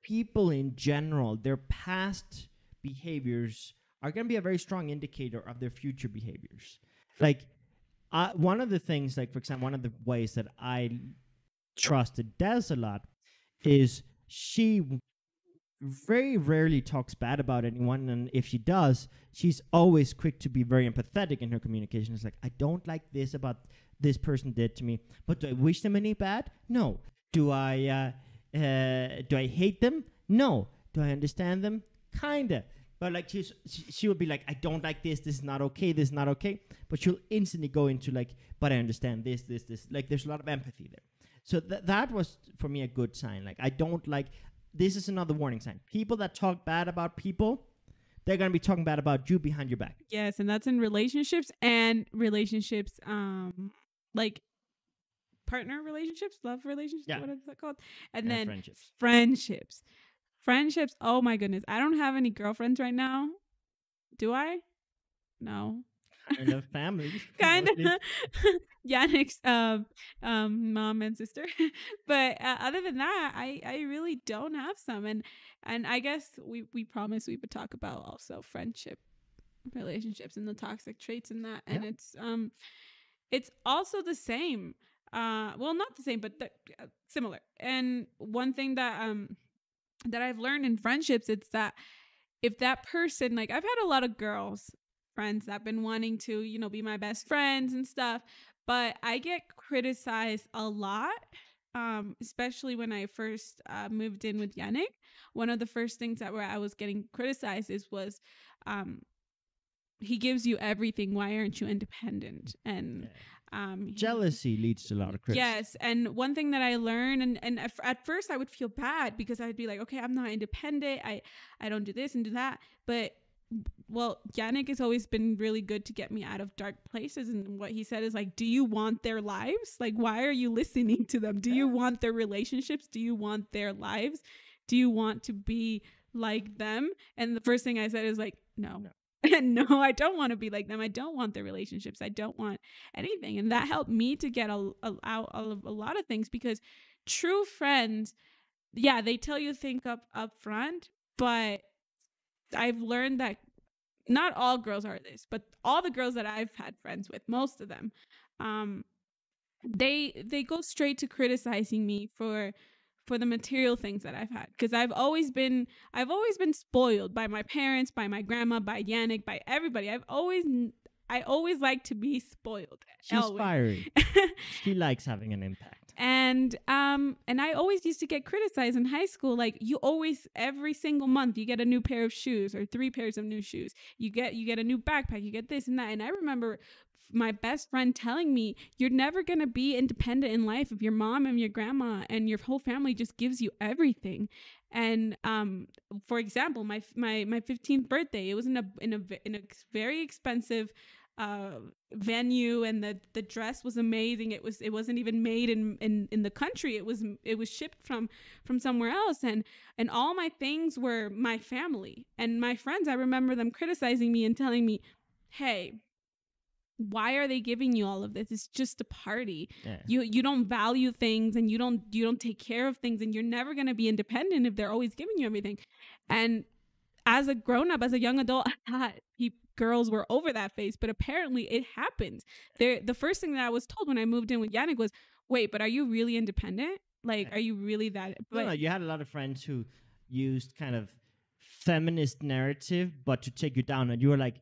Speaker 1: people in general their past behaviors are going to be a very strong indicator of their future behaviors. Like one of the things like for example one of the ways that i trusted des a lot is she very rarely talks bad about anyone and if she does she's always quick to be very empathetic in her communication. It's like i don't like this about this person did to me but do i wish them any bad? No. Do i uh, uh, do i hate them? No. Do i understand them? Kinda but like she's, she she will be like i don't like this. This is not okay. This is not okay. But she'll instantly go into like but i understand this this this. Like there's a lot of empathy there. So th- that was for me a good sign. Like i don't like this is another warning sign. People that talk bad about people they're going to be talking bad about you behind your back.
Speaker 2: Yes and that's in relationships and relationships um like partner relationships love relationships
Speaker 1: Yeah.
Speaker 2: what is that called and,
Speaker 1: And
Speaker 2: then
Speaker 1: friendships.
Speaker 2: friendships friendships oh my goodness i don't have any girlfriends right now. Do i? No.
Speaker 1: Kind of family.
Speaker 2: Kind of. Yannick's um um mom and sister. But uh, other than that i i really don't have some and and i guess we we promised we would talk about also friendship relationships and the toxic traits in that and
Speaker 1: Yeah.
Speaker 2: it's um it's also the same uh well not the same but the, uh, similar. And one thing that um that i've learned in friendships it's that if that person like i've had a lot of girls friends that have been wanting to you know be my best friends and stuff but i get criticized a lot um especially when i first uh, moved in with yannick one of the first things that where i was getting criticized is was um he gives you everything. Why aren't you independent? And um, he-
Speaker 1: Jealousy leads to a lot of criticism.
Speaker 2: Yes, and one thing that I learned, and and at, at first I would feel bad because I'd be like, okay, I'm not independent. I I don't do this and do that. But well, Yannick has always been really good to get me out of dark places. And what he said is like, do you want their lives? Like, why are you listening to them? Do you want their relationships? Do you want their lives? Do you want to be like them? And the first thing I said is like, no. no, I don't want to be like them. I don't want their relationships. I don't want anything. And that helped me to get a, a, out of a lot of things because true friends, yeah, they tell you think up up front, but I've learned that not all girls are this, but all the girls that I've had friends with, most of them, um, they they go straight to criticizing me for for the material things that I've had because I've always been I've always been spoiled by my parents, by my grandma, by Yannick, by everybody. I've always I always like to be spoiled.
Speaker 1: She's
Speaker 2: always.
Speaker 1: fiery. she likes having an impact.
Speaker 2: and um and I always used to get criticized in high school like you always every single month you get a new pair of shoes or three pairs of new shoes. You get you get a new backpack, you get this and that. And I remember my best friend telling me you're never going to be independent in life if your mom and your grandma and your whole family just gives you everything. And um for example my my my 15th birthday it was in a in a in a very expensive uh venue and the the dress was amazing. It was it wasn't even made in in in the country. It was it was shipped from from somewhere else and and all my things were my family. And my friends i remember them criticizing me and telling me hey why are they giving you all of this? It's just a party.
Speaker 1: Yeah.
Speaker 2: you you don't value things and you don't you don't take care of things and you're never going to be independent if they're always giving you everything. And as a grown up as a young adult i thought pe- girls were over that phase but apparently it happens there the first thing that i was told when i moved in with yannick was wait but are you really independent? Like are you really that
Speaker 1: No, no, you had a lot of friends who used kind of feminist narrative, but to take you down, and you were like,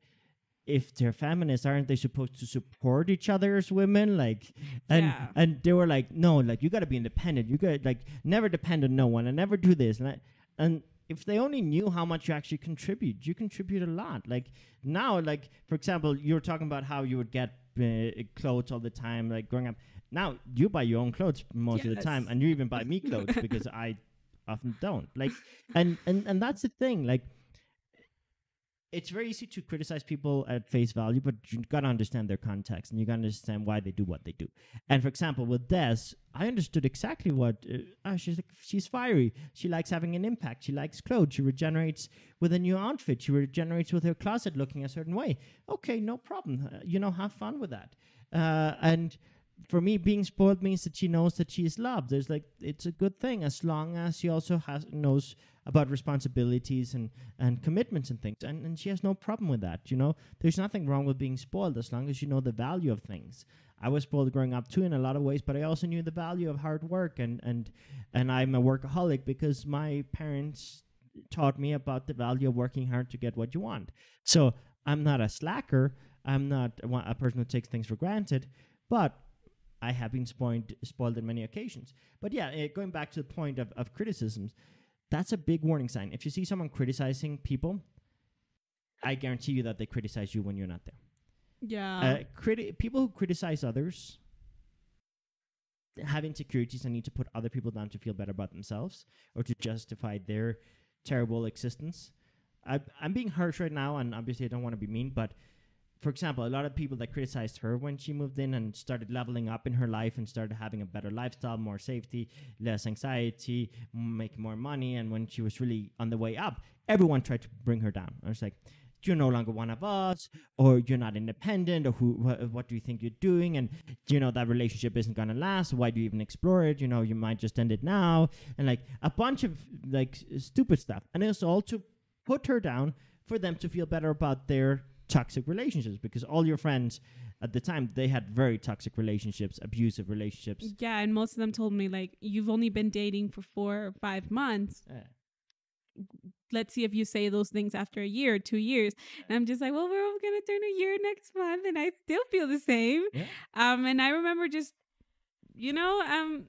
Speaker 1: if they're feminists, aren't they supposed to support each other as women? Like, and
Speaker 2: Yeah.
Speaker 1: and they were like, no, like you got to be independent. You got like never depend on no one, and never do this. And I, and if they only knew how much you actually contribute, you contribute a lot. Like now, like for example, you were talking about how you would get uh, clothes all the time, like growing up. Now you buy your own clothes most of the time, and you even buy me clothes because I often don't. Like, and and and that's the thing. Like, it's very easy to criticize people at face value, but you gotta understand their context and you gotta understand why they do what they do. And for example, with Des, I understood exactly what uh, oh, she's like. She's fiery. She likes having an impact. She likes clothes. She regenerates with a new outfit. She regenerates with her closet looking a certain way. Okay, no problem. Uh, you know, have fun with that. Uh, and for me, being spoiled means that she knows that she is loved. There's like it's a good thing as long as she also has knows about responsibilities and and commitments and things, and and she has no problem with that. You know, there's nothing wrong with being spoiled as long as you know the value of things. I was spoiled growing up too in a lot of ways, but I also knew the value of hard work and and and I'm a workaholic because my parents taught me about the value of working hard to get what you want. So I'm not a slacker. I'm not a, person who takes things for granted, but I have been spoiled, spoiled on many occasions. But yeah, uh, going back to the point of, of criticisms, that's a big warning sign. If you see someone criticizing people, I guarantee you that they criticize you when you're not there.
Speaker 2: yeah
Speaker 1: Uh, criti- people who criticize others have insecurities and need to put other people down to feel better about themselves or to justify their terrible existence. I, I'm being harsh right now, and obviously I don't want to be mean, but for example, a lot of people that criticized her when she moved in and started leveling up in her life and started having a better lifestyle, more safety, less anxiety, make more money, and when she was really on the way up, everyone tried to bring her down. I was like, you're no longer one of us, or you're not independent, or who, wh- what do you think you're doing? And you know that relationship isn't gonna last. Why do you even explore it? You know, you might just end it now, and like a bunch of like stupid stuff. And it's all to put her down for them to feel better about their toxic relationships because all your friends at the time they had very toxic relationships, abusive relationships.
Speaker 2: yeah and most of them told me like you've only been dating for four or five months
Speaker 1: Uh,
Speaker 2: let's see if you say those things after a year or two years. And I'm just like, well, we're all gonna turn a year next month, and I still feel the same.
Speaker 1: Yeah.
Speaker 2: Um, and I remember just, you know, um,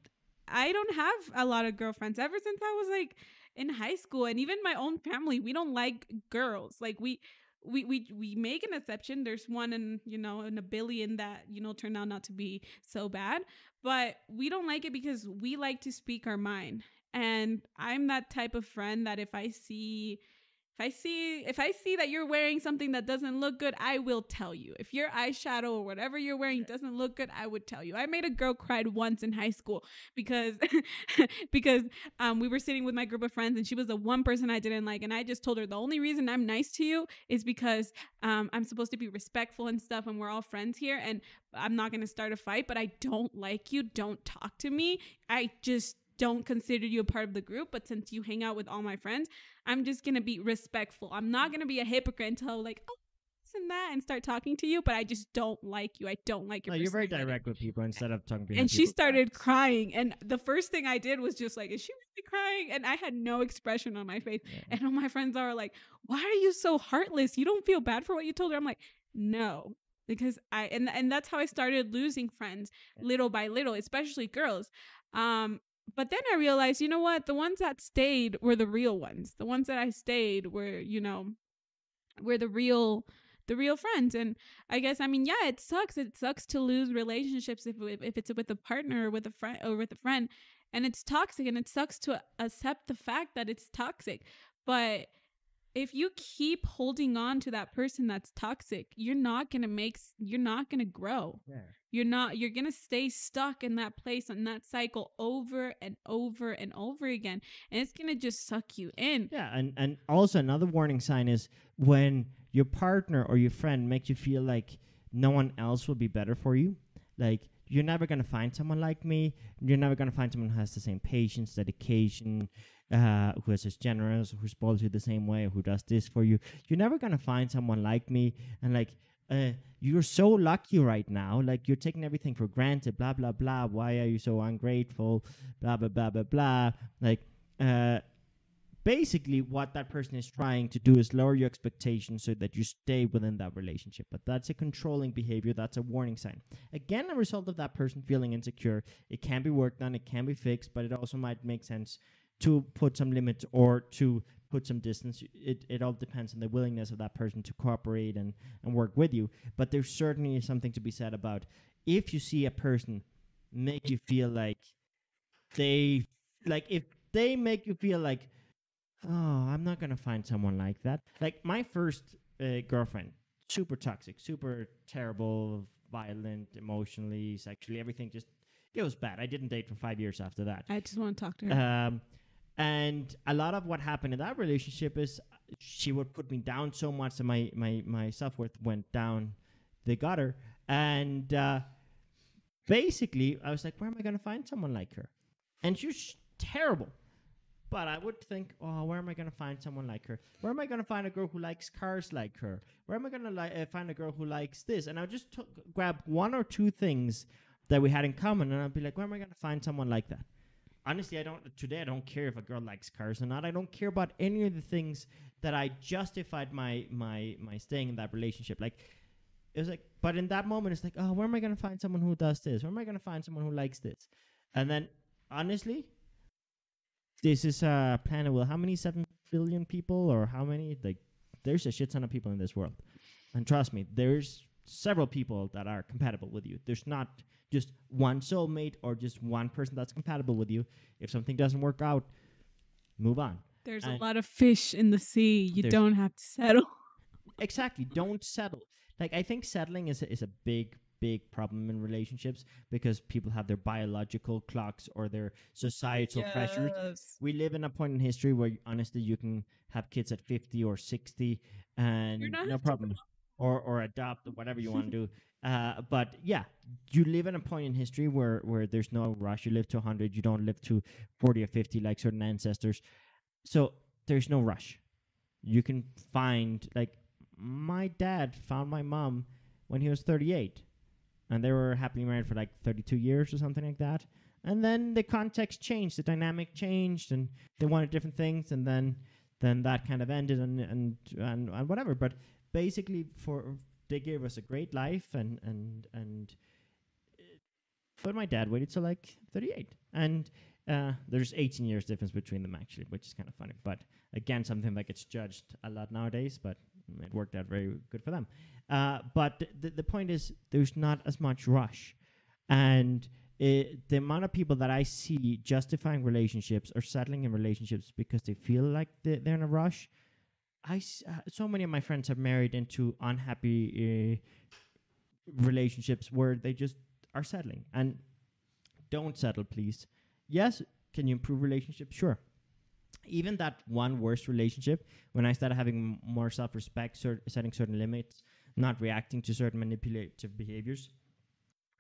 Speaker 2: I don't have a lot of girlfriends ever since I was like in high school, and even my own family, we don't like girls. Like we, we we we make an exception. There's one in you know in a billion that you know turned out not to be so bad, but we don't like it because we like to speak our mind. And I'm that type of friend that if I see if I see if I see that you're wearing something that doesn't look good, I will tell you. If your eyeshadow or whatever you're wearing doesn't look good, I would tell you. I made a girl cry once in high school because because um, we were sitting with my group of friends and she was the one person I didn't like, and I just told her the only reason I'm nice to you is because um, I'm supposed to be respectful and stuff, and we're all friends here, and I'm not gonna start a fight, but I don't like you. Don't talk to me. I just don't consider you a part of the group, but since you hang out with all my friends, I'm just gonna be respectful. I'm not gonna be a hypocrite until like, oh, this and that, and start talking to you. But I just don't like you. I don't like your.
Speaker 1: No, you're very direct with people instead of talking
Speaker 2: And she started
Speaker 1: backs.
Speaker 2: crying, and the first thing I did was just like, "Is she really crying?" And I had no expression on my face.
Speaker 1: Yeah.
Speaker 2: And all my friends are like, "Why are you so heartless? You don't feel bad for what you told her?" I'm like, "No." Because I and and that's how I started losing friends little by little, especially girls. Um but then I realized, you know what? The ones that stayed were the real ones. The ones that I stayed were, you know, were the real the real friends. And I guess I mean, yeah, it sucks. It sucks to lose relationships if if it's with a partner or with a friend or with a friend, and it's toxic. And it sucks to accept the fact that it's toxic. But if you keep holding on to that person that's toxic, you're not gonna make. You're not gonna grow
Speaker 1: Yeah.
Speaker 2: you're not you're gonna stay stuck in that place and that cycle over and over and over again and it's gonna just suck you in
Speaker 1: Yeah, and and also another warning sign is when your partner or your friend makes you feel like no one else will be better for you. Like you're never gonna find someone like me. You're never gonna find someone who has the same patience, dedication, uh, who is as generous, who spoils you the same way, who does this for you. You're never gonna find someone like me. And like, uh, you're so lucky right now. Like you're taking everything for granted. Blah blah blah. Why are you so ungrateful? Blah blah blah blah blah. Like, uh, basically what that person is trying to do is lower your expectations so that you stay within that relationship but that's a controlling behavior that's a warning sign again a result of that person feeling insecure it can be worked on it can be fixed but it also might make sense to put some limits or to put some distance it, it all depends on the willingness of that person to cooperate and, and work with you. But there's certainly something to be said about if you see a person make you feel like they like if they make you feel like oh i'm not gonna find someone like that. Like my first uh, girlfriend super toxic super terrible violent emotionally sexually everything just it was bad. I didn't date for five years after that.
Speaker 2: I just want to talk to her.
Speaker 1: Um, and a lot of what happened in that relationship is she would put me down so much that my my my self worth went down the gutter. And uh, basically, I was like, where am I going to find someone like her? And she was terrible. But I would think, oh, where am I going to find someone like her? Where am I going to find a girl who likes cars like her? Where am I going to li- uh, find a girl who likes this? And I would just took, grab one or two things that we had in common, and I'd be like, where am I going to find someone like that? Honestly, I don't. Today, I don't care if a girl likes cars or not. I don't care about any of the things that I justified my my my staying in that relationship. Like it was like, but in that moment, it's like, oh, where am I gonna find someone who does this? Where am I gonna find someone who likes this? And then, honestly, this is a planet with how many seven billion people, or how many? Like, there's a shit ton of people in this world, and trust me, there's several people that are compatible with you. There's not just one soulmate or just one person that's compatible with you. If something doesn't work out, move on.
Speaker 2: there's
Speaker 1: and-
Speaker 2: a lot of fish in the sea you don't have to settle
Speaker 1: Exactly. Don't settle. Like I think settling is a, is a big big problem in relationships because people have their biological clocks or their societal pressures. We live in a point in history where honestly you can have kids at 50 or 60 and no problem or or adopt or whatever you want to do. Uh, but yeah, you live in a point in history where where there's no rush. You live to 100. You don't live to 40 or 50 like certain ancestors. So there's no rush. You can find like my dad found my mom when he was 38 and they were happily married for like 32 years or something like that and then the context changed the dynamic changed and they wanted different things and then then that kind of ended and and and, and whatever but basically for they gave us a great life and and and uh, but my dad waited till like 38 and uh, there's 18 years difference between them actually which is kind of funny but again something that gets judged a lot nowadays but It worked out very good for them. Uh, but th- the, point is, there's not as much rush. And it, the amount of people that I see justifying relationships or settling in relationships because they feel like they, they're in a rush. I uh, so many of my friends have married into unhappy uh, relationships where they just are settling and don't settle, please. Yes, can you improve relationships? Sure. Even that one worst relationship, when I started having more self respect, cer- setting certain limits, not reacting to certain manipulative behaviors,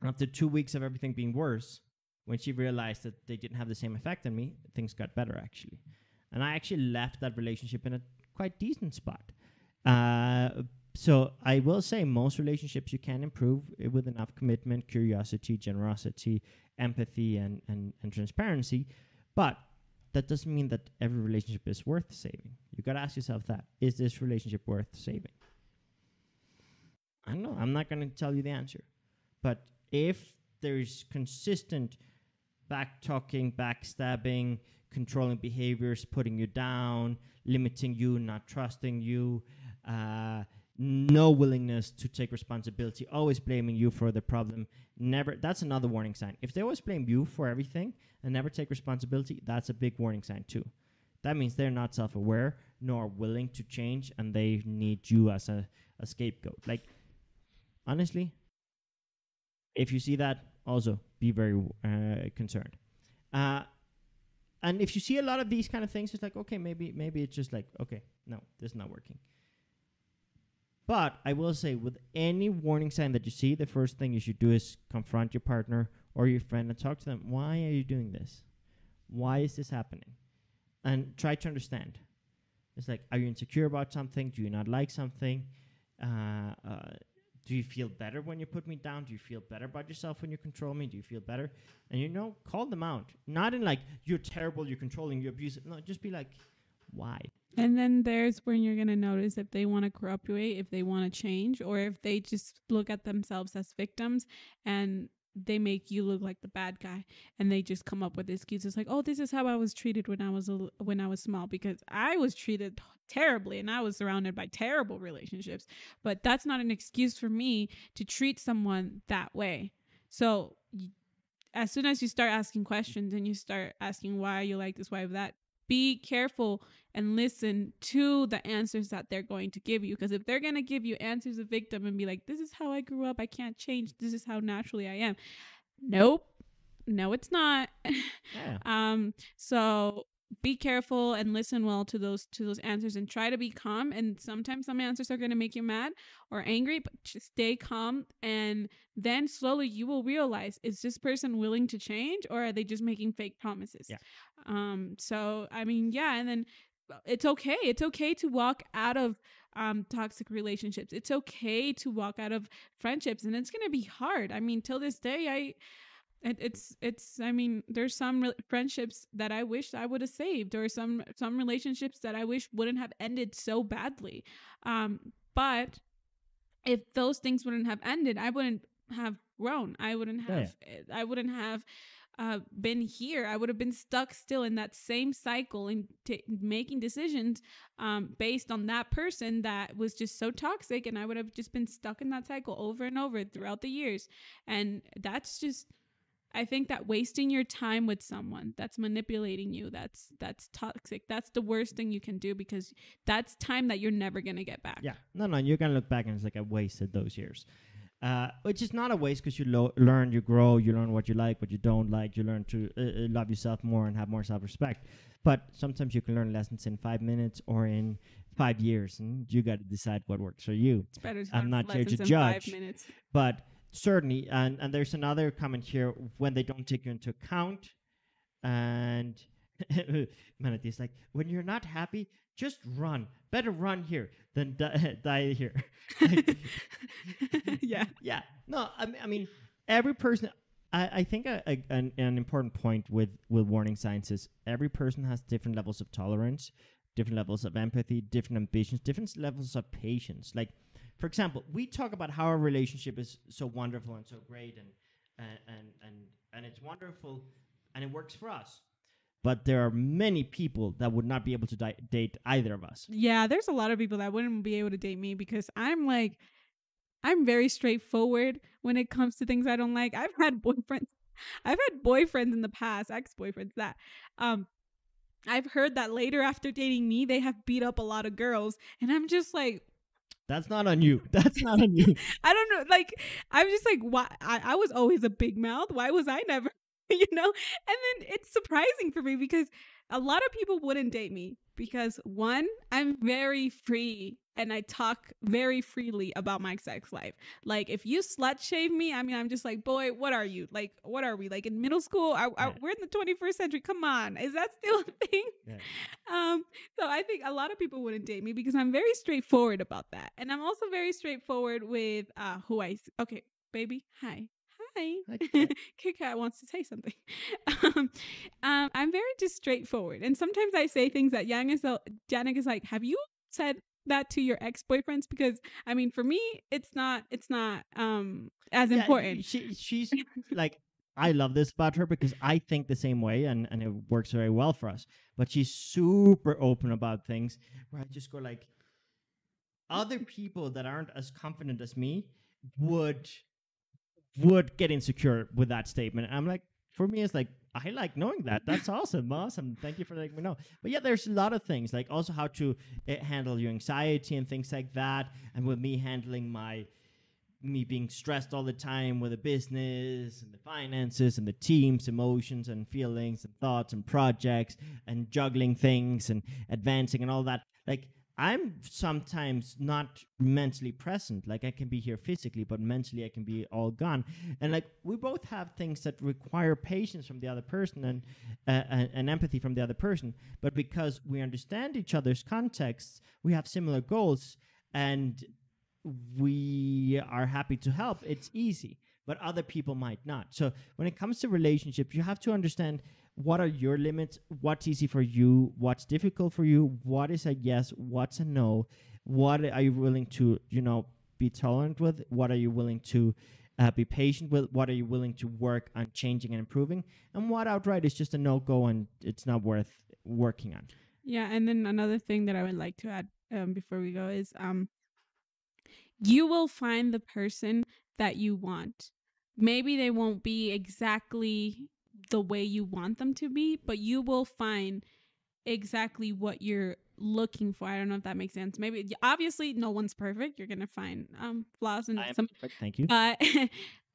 Speaker 1: after two weeks of everything being worse, when she realized that they didn't have the same effect on me, things got better actually. And I actually left that relationship in a quite decent spot. Uh, so I will say most relationships you can improve with enough commitment, curiosity, generosity, empathy, and, and, and transparency. But that doesn't mean that every relationship is worth saving. You got to ask yourself that. Is this relationship worth saving? I don't know. I'm not going to tell you the answer. But if there's consistent back talking, backstabbing, controlling behaviors, putting you down, limiting you, not trusting you, uh, no willingness to take responsibility, always blaming you for the problem, never that's another warning sign. If they always blame you for everything and never take responsibility, that's a big warning sign too. That means they're not self aware nor willing to change and they need you as a, a scapegoat. Like honestly, if you see that, also be very uh, concerned. Uh, and if you see a lot of these kind of things, it's like okay, maybe maybe it's just like okay, no, this is not working. But I will say, with any warning sign that you see, the first thing you should do is confront your partner or your friend and talk to them. Why are you doing this? Why is this happening? And try to understand. It's like, are you insecure about something? Do you not like something? Uh, uh, do you feel better when you put me down? Do you feel better about yourself when you control me? Do you feel better? And you know, call them out. Not in like you're terrible, you're controlling, you're abusive. No, just be like, why?
Speaker 2: And then there's when you're gonna notice if they want to cooperate, if they want to change, or if they just look at themselves as victims and they make you look like the bad guy, and they just come up with excuses like, "Oh, this is how I was treated when I was a, when I was small because I was treated terribly and I was surrounded by terrible relationships." But that's not an excuse for me to treat someone that way. So. As soon as you start asking questions and you start asking why you like this, why that, be careful and listen to the answers that they're going to give you. Because if they're going to give you answers of victim and be like, this is how I grew up, I can't change, this is how naturally I am. Nope. No, it's not.
Speaker 1: Yeah.
Speaker 2: um, so be careful and listen well to those to those answers and try to be calm. And sometimes some answers are going to make you mad or angry but just stay calm. And then slowly you will realize is this person willing to change or are they just making fake promises?
Speaker 1: Yeah.
Speaker 2: um so i mean yeah and then it's okay. It's okay to walk out of um toxic relationships. It's okay to walk out of friendships and it's going to be hard. I mean till this day i it, it's it's i mean there's some re- friendships that i wish i would have saved or some some relationships that i wish wouldn't have ended so badly. Um but if those things wouldn't have ended i wouldn't have grown. I wouldn't
Speaker 1: Yeah, yeah.
Speaker 2: have i wouldn't have uh, been here. I would have been stuck still in that same cycle and t- making decisions um, based on that person that was just so toxic and i would have just been stuck in that cycle over and over throughout the years. And that's just I think that wasting your time with someone that's manipulating you, that's that's toxic. That's the worst thing you can do because that's time that you're never gonna get back.
Speaker 1: Yeah, no, no, you're gonna look back and it's like I wasted those years, uh, which is not a waste because you lo- learn, you grow, you learn what you like, what you don't like, you learn to uh, uh, love yourself more and have more self-respect. But sometimes you can learn lessons in five minutes or in five years, and you got to decide what works for you.
Speaker 2: It's better to
Speaker 1: I'm not here to
Speaker 2: lessons in five
Speaker 1: judge.
Speaker 2: minutes.
Speaker 1: But certainly, and and there's another comment here when they don't take you into account, and Manatee is like, when you're not happy, just run. Better run here than die, die here.
Speaker 2: yeah.
Speaker 1: yeah. No, I mean, I mean every person. I, I think a, a, an, an important point with, with warning signs is every person has different levels of tolerance, different levels of empathy, different ambitions, different levels of patience. Like, for example, we talk about how our relationship is so wonderful and so great, and and and and, it's wonderful, and it works for us. but there are many people that would not be able to di- date either of us.
Speaker 2: Yeah, there's a lot of people that wouldn't be able to date me because I'm like, I'm very straightforward when it comes to things I don't like. I've had boyfriends, I've had boyfriends in the past, ex boyfriends that, um, I've heard that later after dating me, they have beat up a lot of girls, and I'm just like,
Speaker 1: That's not on you. That's not on you.
Speaker 2: I don't know. Like, I'm just like, why? I, I was always a big mouth. Why was I never, you know? And then it's surprising for me because a lot of people wouldn't date me because one, I'm very free and I talk very freely about my sex life. Like, if you slut shave me, I mean, I'm just like, boy, what are you? Like, what are we? Like in middle school? I, I, we're in the 21st century. Come on, is that still a thing?
Speaker 1: Yeah.
Speaker 2: Um, so I think a lot of people wouldn't date me because I'm very straightforward about that, and I'm also very straightforward with uh who I. Okay, baby, hi, hi.
Speaker 1: Hi, Kit
Speaker 2: Kit Kat wants to say something. um, um, I'm very just straightforward, and sometimes I say things that Yang is. Yannick is like, "Have you said that to your ex boyfriends?" Because I mean, for me, it's not. It's not um as
Speaker 1: Yeah,
Speaker 2: important.
Speaker 1: She, she's like, I love this about her because I think the same way and, and it works very well for us. But she's super open about things where I just go like, other people that aren't as confident as me would would get insecure with that statement. And I'm like, for me, it's like I like knowing that. That's awesome, awesome. Thank you for letting me know. But yeah, there's a lot of things like also how to uh, handle your anxiety and things like that. And with me handling my me being stressed all the time with the business and the finances and the team's emotions and feelings and thoughts and projects and juggling things and advancing and all that. Like I'm sometimes not mentally present. Like I can be here physically, but mentally I can be all gone. And like we both have things that require patience from the other person and uh, and, and empathy from the other person. But because we understand each other's contexts, we have similar goals and we are happy to help. It's easy, but other people might not. So when it comes to relationships, you have to understand what are your limits, what's easy for you, what's difficult for you, what is a yes, what's a no, what are you willing to, you know, be tolerant with, what are you willing to uh, be patient with, what are you willing to work on changing and improving, and what outright is just a no go and it's not worth working on.
Speaker 2: Yeah, and then another thing that I would like to add um, before we go is um, you will find the person that you want. Maybe they won't be exactly the way you want them to be, but you will find exactly what you're looking for. I don't know if that makes sense. Maybe obviously no one's perfect. You're gonna find um flaws and some
Speaker 1: perfect, thank you.
Speaker 2: but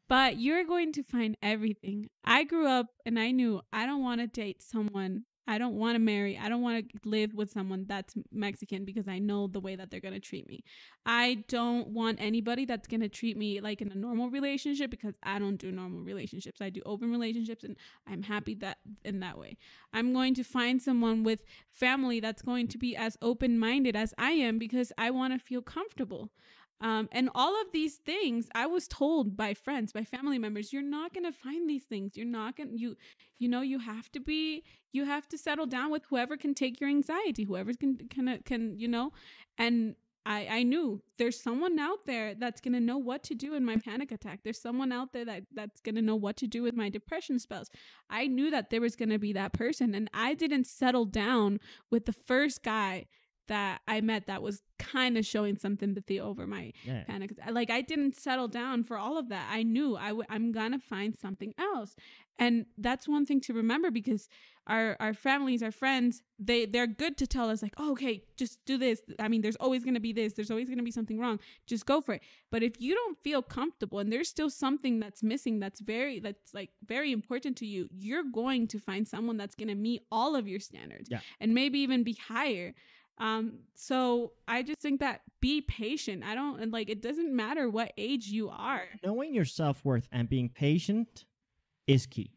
Speaker 2: but you're going to find everything. I grew up and I knew I don't want to date someone. I don't want to marry. I don't want to live with someone that's Mexican because I know the way that they're going to treat me. I don't want anybody that's going to treat me like in a normal relationship because I don't do normal relationships. I do open relationships and I'm happy that in that way. I'm going to find someone with family that's going to be as open-minded as I am because I want to feel comfortable. Um, and all of these things, I was told by friends, by family members, you're not gonna find these things. You're not gonna you, you know, you have to be, you have to settle down with whoever can take your anxiety, whoever can can can you know, and. I, I knew there's someone out there that's gonna know what to do in my panic attack. There's someone out there that that's gonna know what to do with my depression spells. I knew that there was gonna be that person, and I didn't settle down with the first guy that I met that was kind of showing some sympathy over my
Speaker 1: Yeah.
Speaker 2: panic. Uh, like I didn't settle down for all of that. I knew I w- I'm gonna find something else, and that's one thing to remember because our our families, our friends, they they're good to tell us like, oh, okay, just do this. I mean, there's always gonna be this. There's always gonna be something wrong. Just go for it. But if you don't feel comfortable and there's still something that's missing, that's very that's like very important to you, you're going to find someone that's gonna meet all of your standards,
Speaker 1: Yeah.
Speaker 2: and maybe even be higher. Um, so I just think that be patient. I don't and like it doesn't matter what age you are.
Speaker 1: knowing your self worth and being patient is key.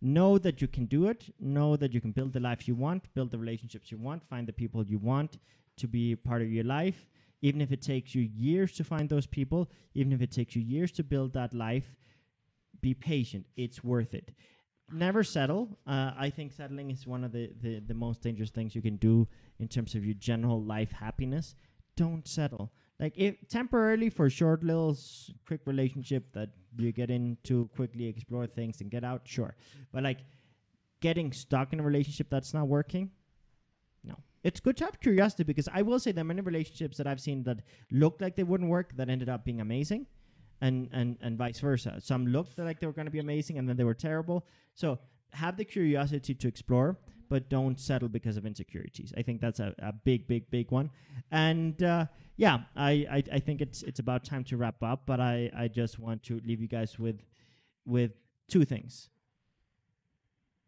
Speaker 1: Know that you can do it. Know that you can build the life you want, build the relationships you want, find the people you want to be part of your life. Even if it takes you years to find those people, even if it takes you years to build that life, be patient. It's worth it. Never settle. Uh, I think settling is one of the, the, the most dangerous things you can do in terms of your general life happiness. Don't settle like if temporarily for short little quick relationship that you get into quickly explore things and get out sure but like
Speaker 3: getting stuck in a relationship that's not working? No. It's good to have curiosity because I will say there are many relationships that I've seen that looked like they wouldn't work that ended up being amazing. And, and, and vice versa. Some looked like they were going to be amazing and then they were terrible. So have the curiosity to explore, but don't settle because of insecurities. I think that's a, a big, big, big one. And uh, yeah, I, I, I think it's it's about time to wrap up. But I, I just want to leave you guys with with two things.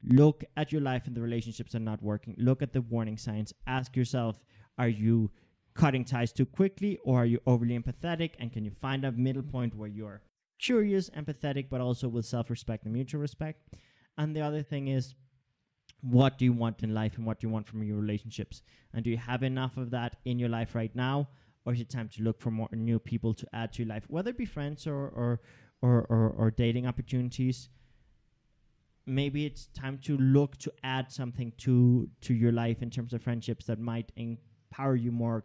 Speaker 3: Look at your life and the relationships are not working. Look at the warning signs. Ask yourself, are you cutting ties too quickly or are you overly empathetic? And can you find a middle point where you're curious, empathetic, but also with self respect and mutual respect? And the other thing is, what do you want in life and what do you want from your relationships? And do you have enough of that in your life right now? Or is it time to look for more new people to add to your life, whether it be friends or, or, or, or, or dating opportunities? maybe it's time to look to add something to to your life in terms of friendships that might empower you more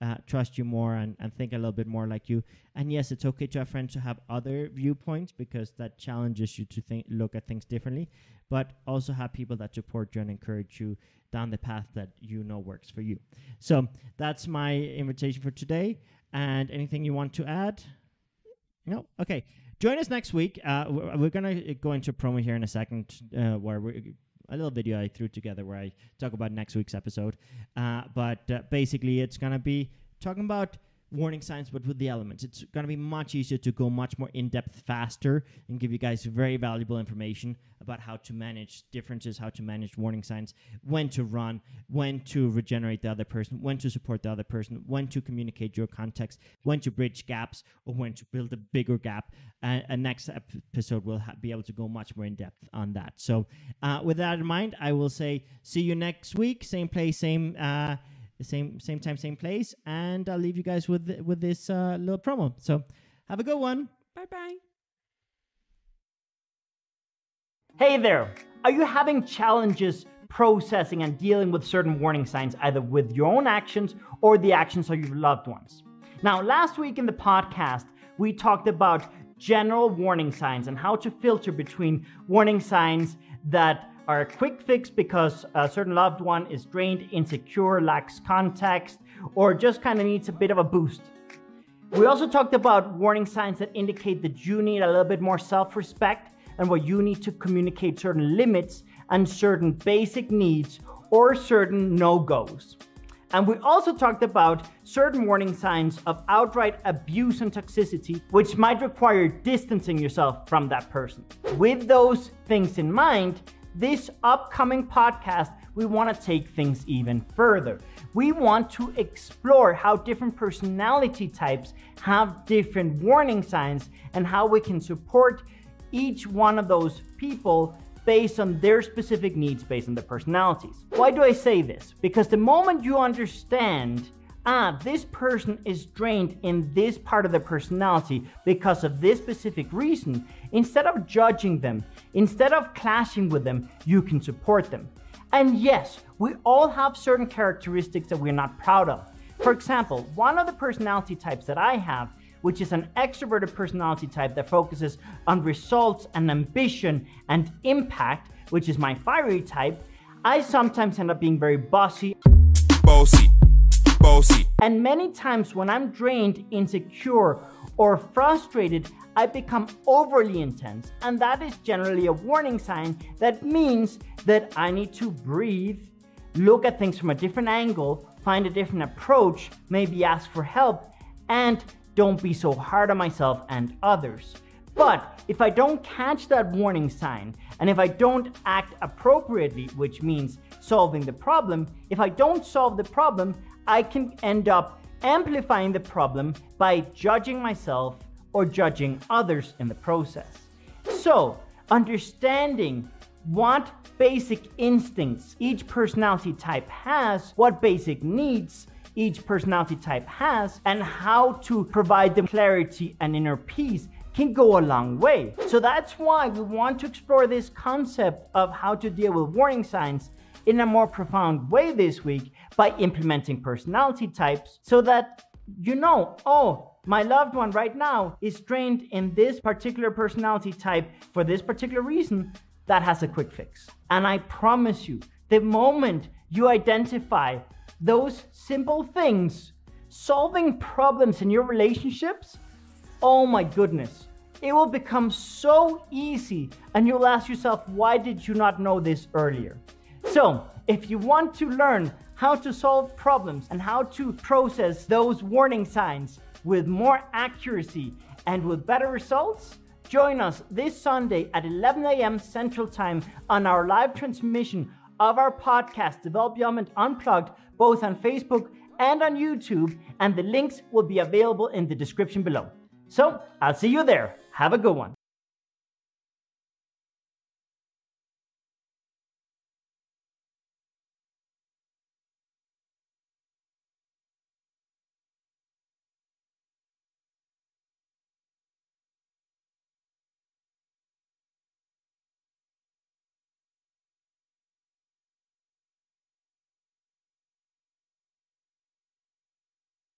Speaker 3: uh, trust you more and, and think a little bit more like you. And yes it's okay to have friends to have other viewpoints because that challenges you to think look at things differently but also have people that support you and encourage you down the path that you know works for you. So that's my invitation for today. And anything you want to add? No? Okay. Join us next week. Uh, we're, going to go into promo here in a second, uh, where we a little video I threw together where I talk about next week's episode. Uh, but uh, basically, it's going to be talking about warning signs, but with the elements. It's going to be much easier to go much more in depth faster and give you guys very valuable information about how to manage differences, how to manage warning signs, when to run, when to regenerate the other person, when to support the other person, when to communicate your context, when to bridge gaps, or when to build a bigger gap. Uh, and next episode, we'll ha- be able to go much more in depth on that. So, uh, with that in mind, I will say see you next week, same place, same. The same same time, same place, and I'll leave you guys with with this uh, little promo. So have a good one.
Speaker 2: Bye bye.
Speaker 1: Hey there. Are you having challenges processing and dealing with certain warning signs, either with your own actions or the actions of your loved ones? Now, last week in the podcast, we talked about general warning signs and how to filter between warning signs that are a quick fix because a certain loved one is drained, insecure, lacks context, or just kind of needs a bit of a boost. We also talked about warning signs that indicate that you need a little bit more self respect and where you need to communicate certain limits and certain basic needs or certain no goes. And we also talked about certain warning signs of outright abuse and toxicity, which might require distancing yourself from that person. With those things in mind, this upcoming podcast, we want to take things even further. We want to explore how different personality types have different warning signs and how we can support each one of those people based on their specific needs, based on their personalities. Why do I say this? Because the moment you understand ah, this person is drained in this part of their personality because of this specific reason, instead of judging them, instead of clashing with them, you can support them. And yes, we all have certain characteristics that we're not proud of. For example, one of the personality types that I have, which is an extroverted personality type that focuses on results and ambition and impact, which is my fiery type, I sometimes end up being very bossy. Bossy bossy. And many times when I'm drained, insecure, or frustrated, I become overly intense. And that is generally a warning sign that means that I need to breathe, look at things from a different angle, find a different approach, maybe ask for help, and don't be so hard on myself and others. But if I don't catch that warning sign, and if I don't act appropriately, which means solving the problem, if I don't solve the problem, I can end up amplifying the problem by judging myself or judging others in the process. So, understanding what basic instincts each personality type has, what basic needs each personality type has, and how to provide them clarity and inner peace can go a long way. So that's why we want to explore this concept of how to deal with warning signs in a more profound way this week by implementing personality types so that you know, oh, my loved one right now is trained in this particular personality type for this particular reason. that has a quick fix. And I promise you, the moment you identify those simple things, solving problems in your relationships, oh my goodness, it will become so easy and you'll ask yourself, why did you not know this earlier? So, if you want to learn how to solve problems and how to process those warning signs with more accuracy and with better results, join us this Sunday at 11 a.m. Central Time on our live transmission of our podcast, Development Unplugged, both on Facebook and on YouTube, and the links will be available in the description below. So, I'll see you there. Have a good one.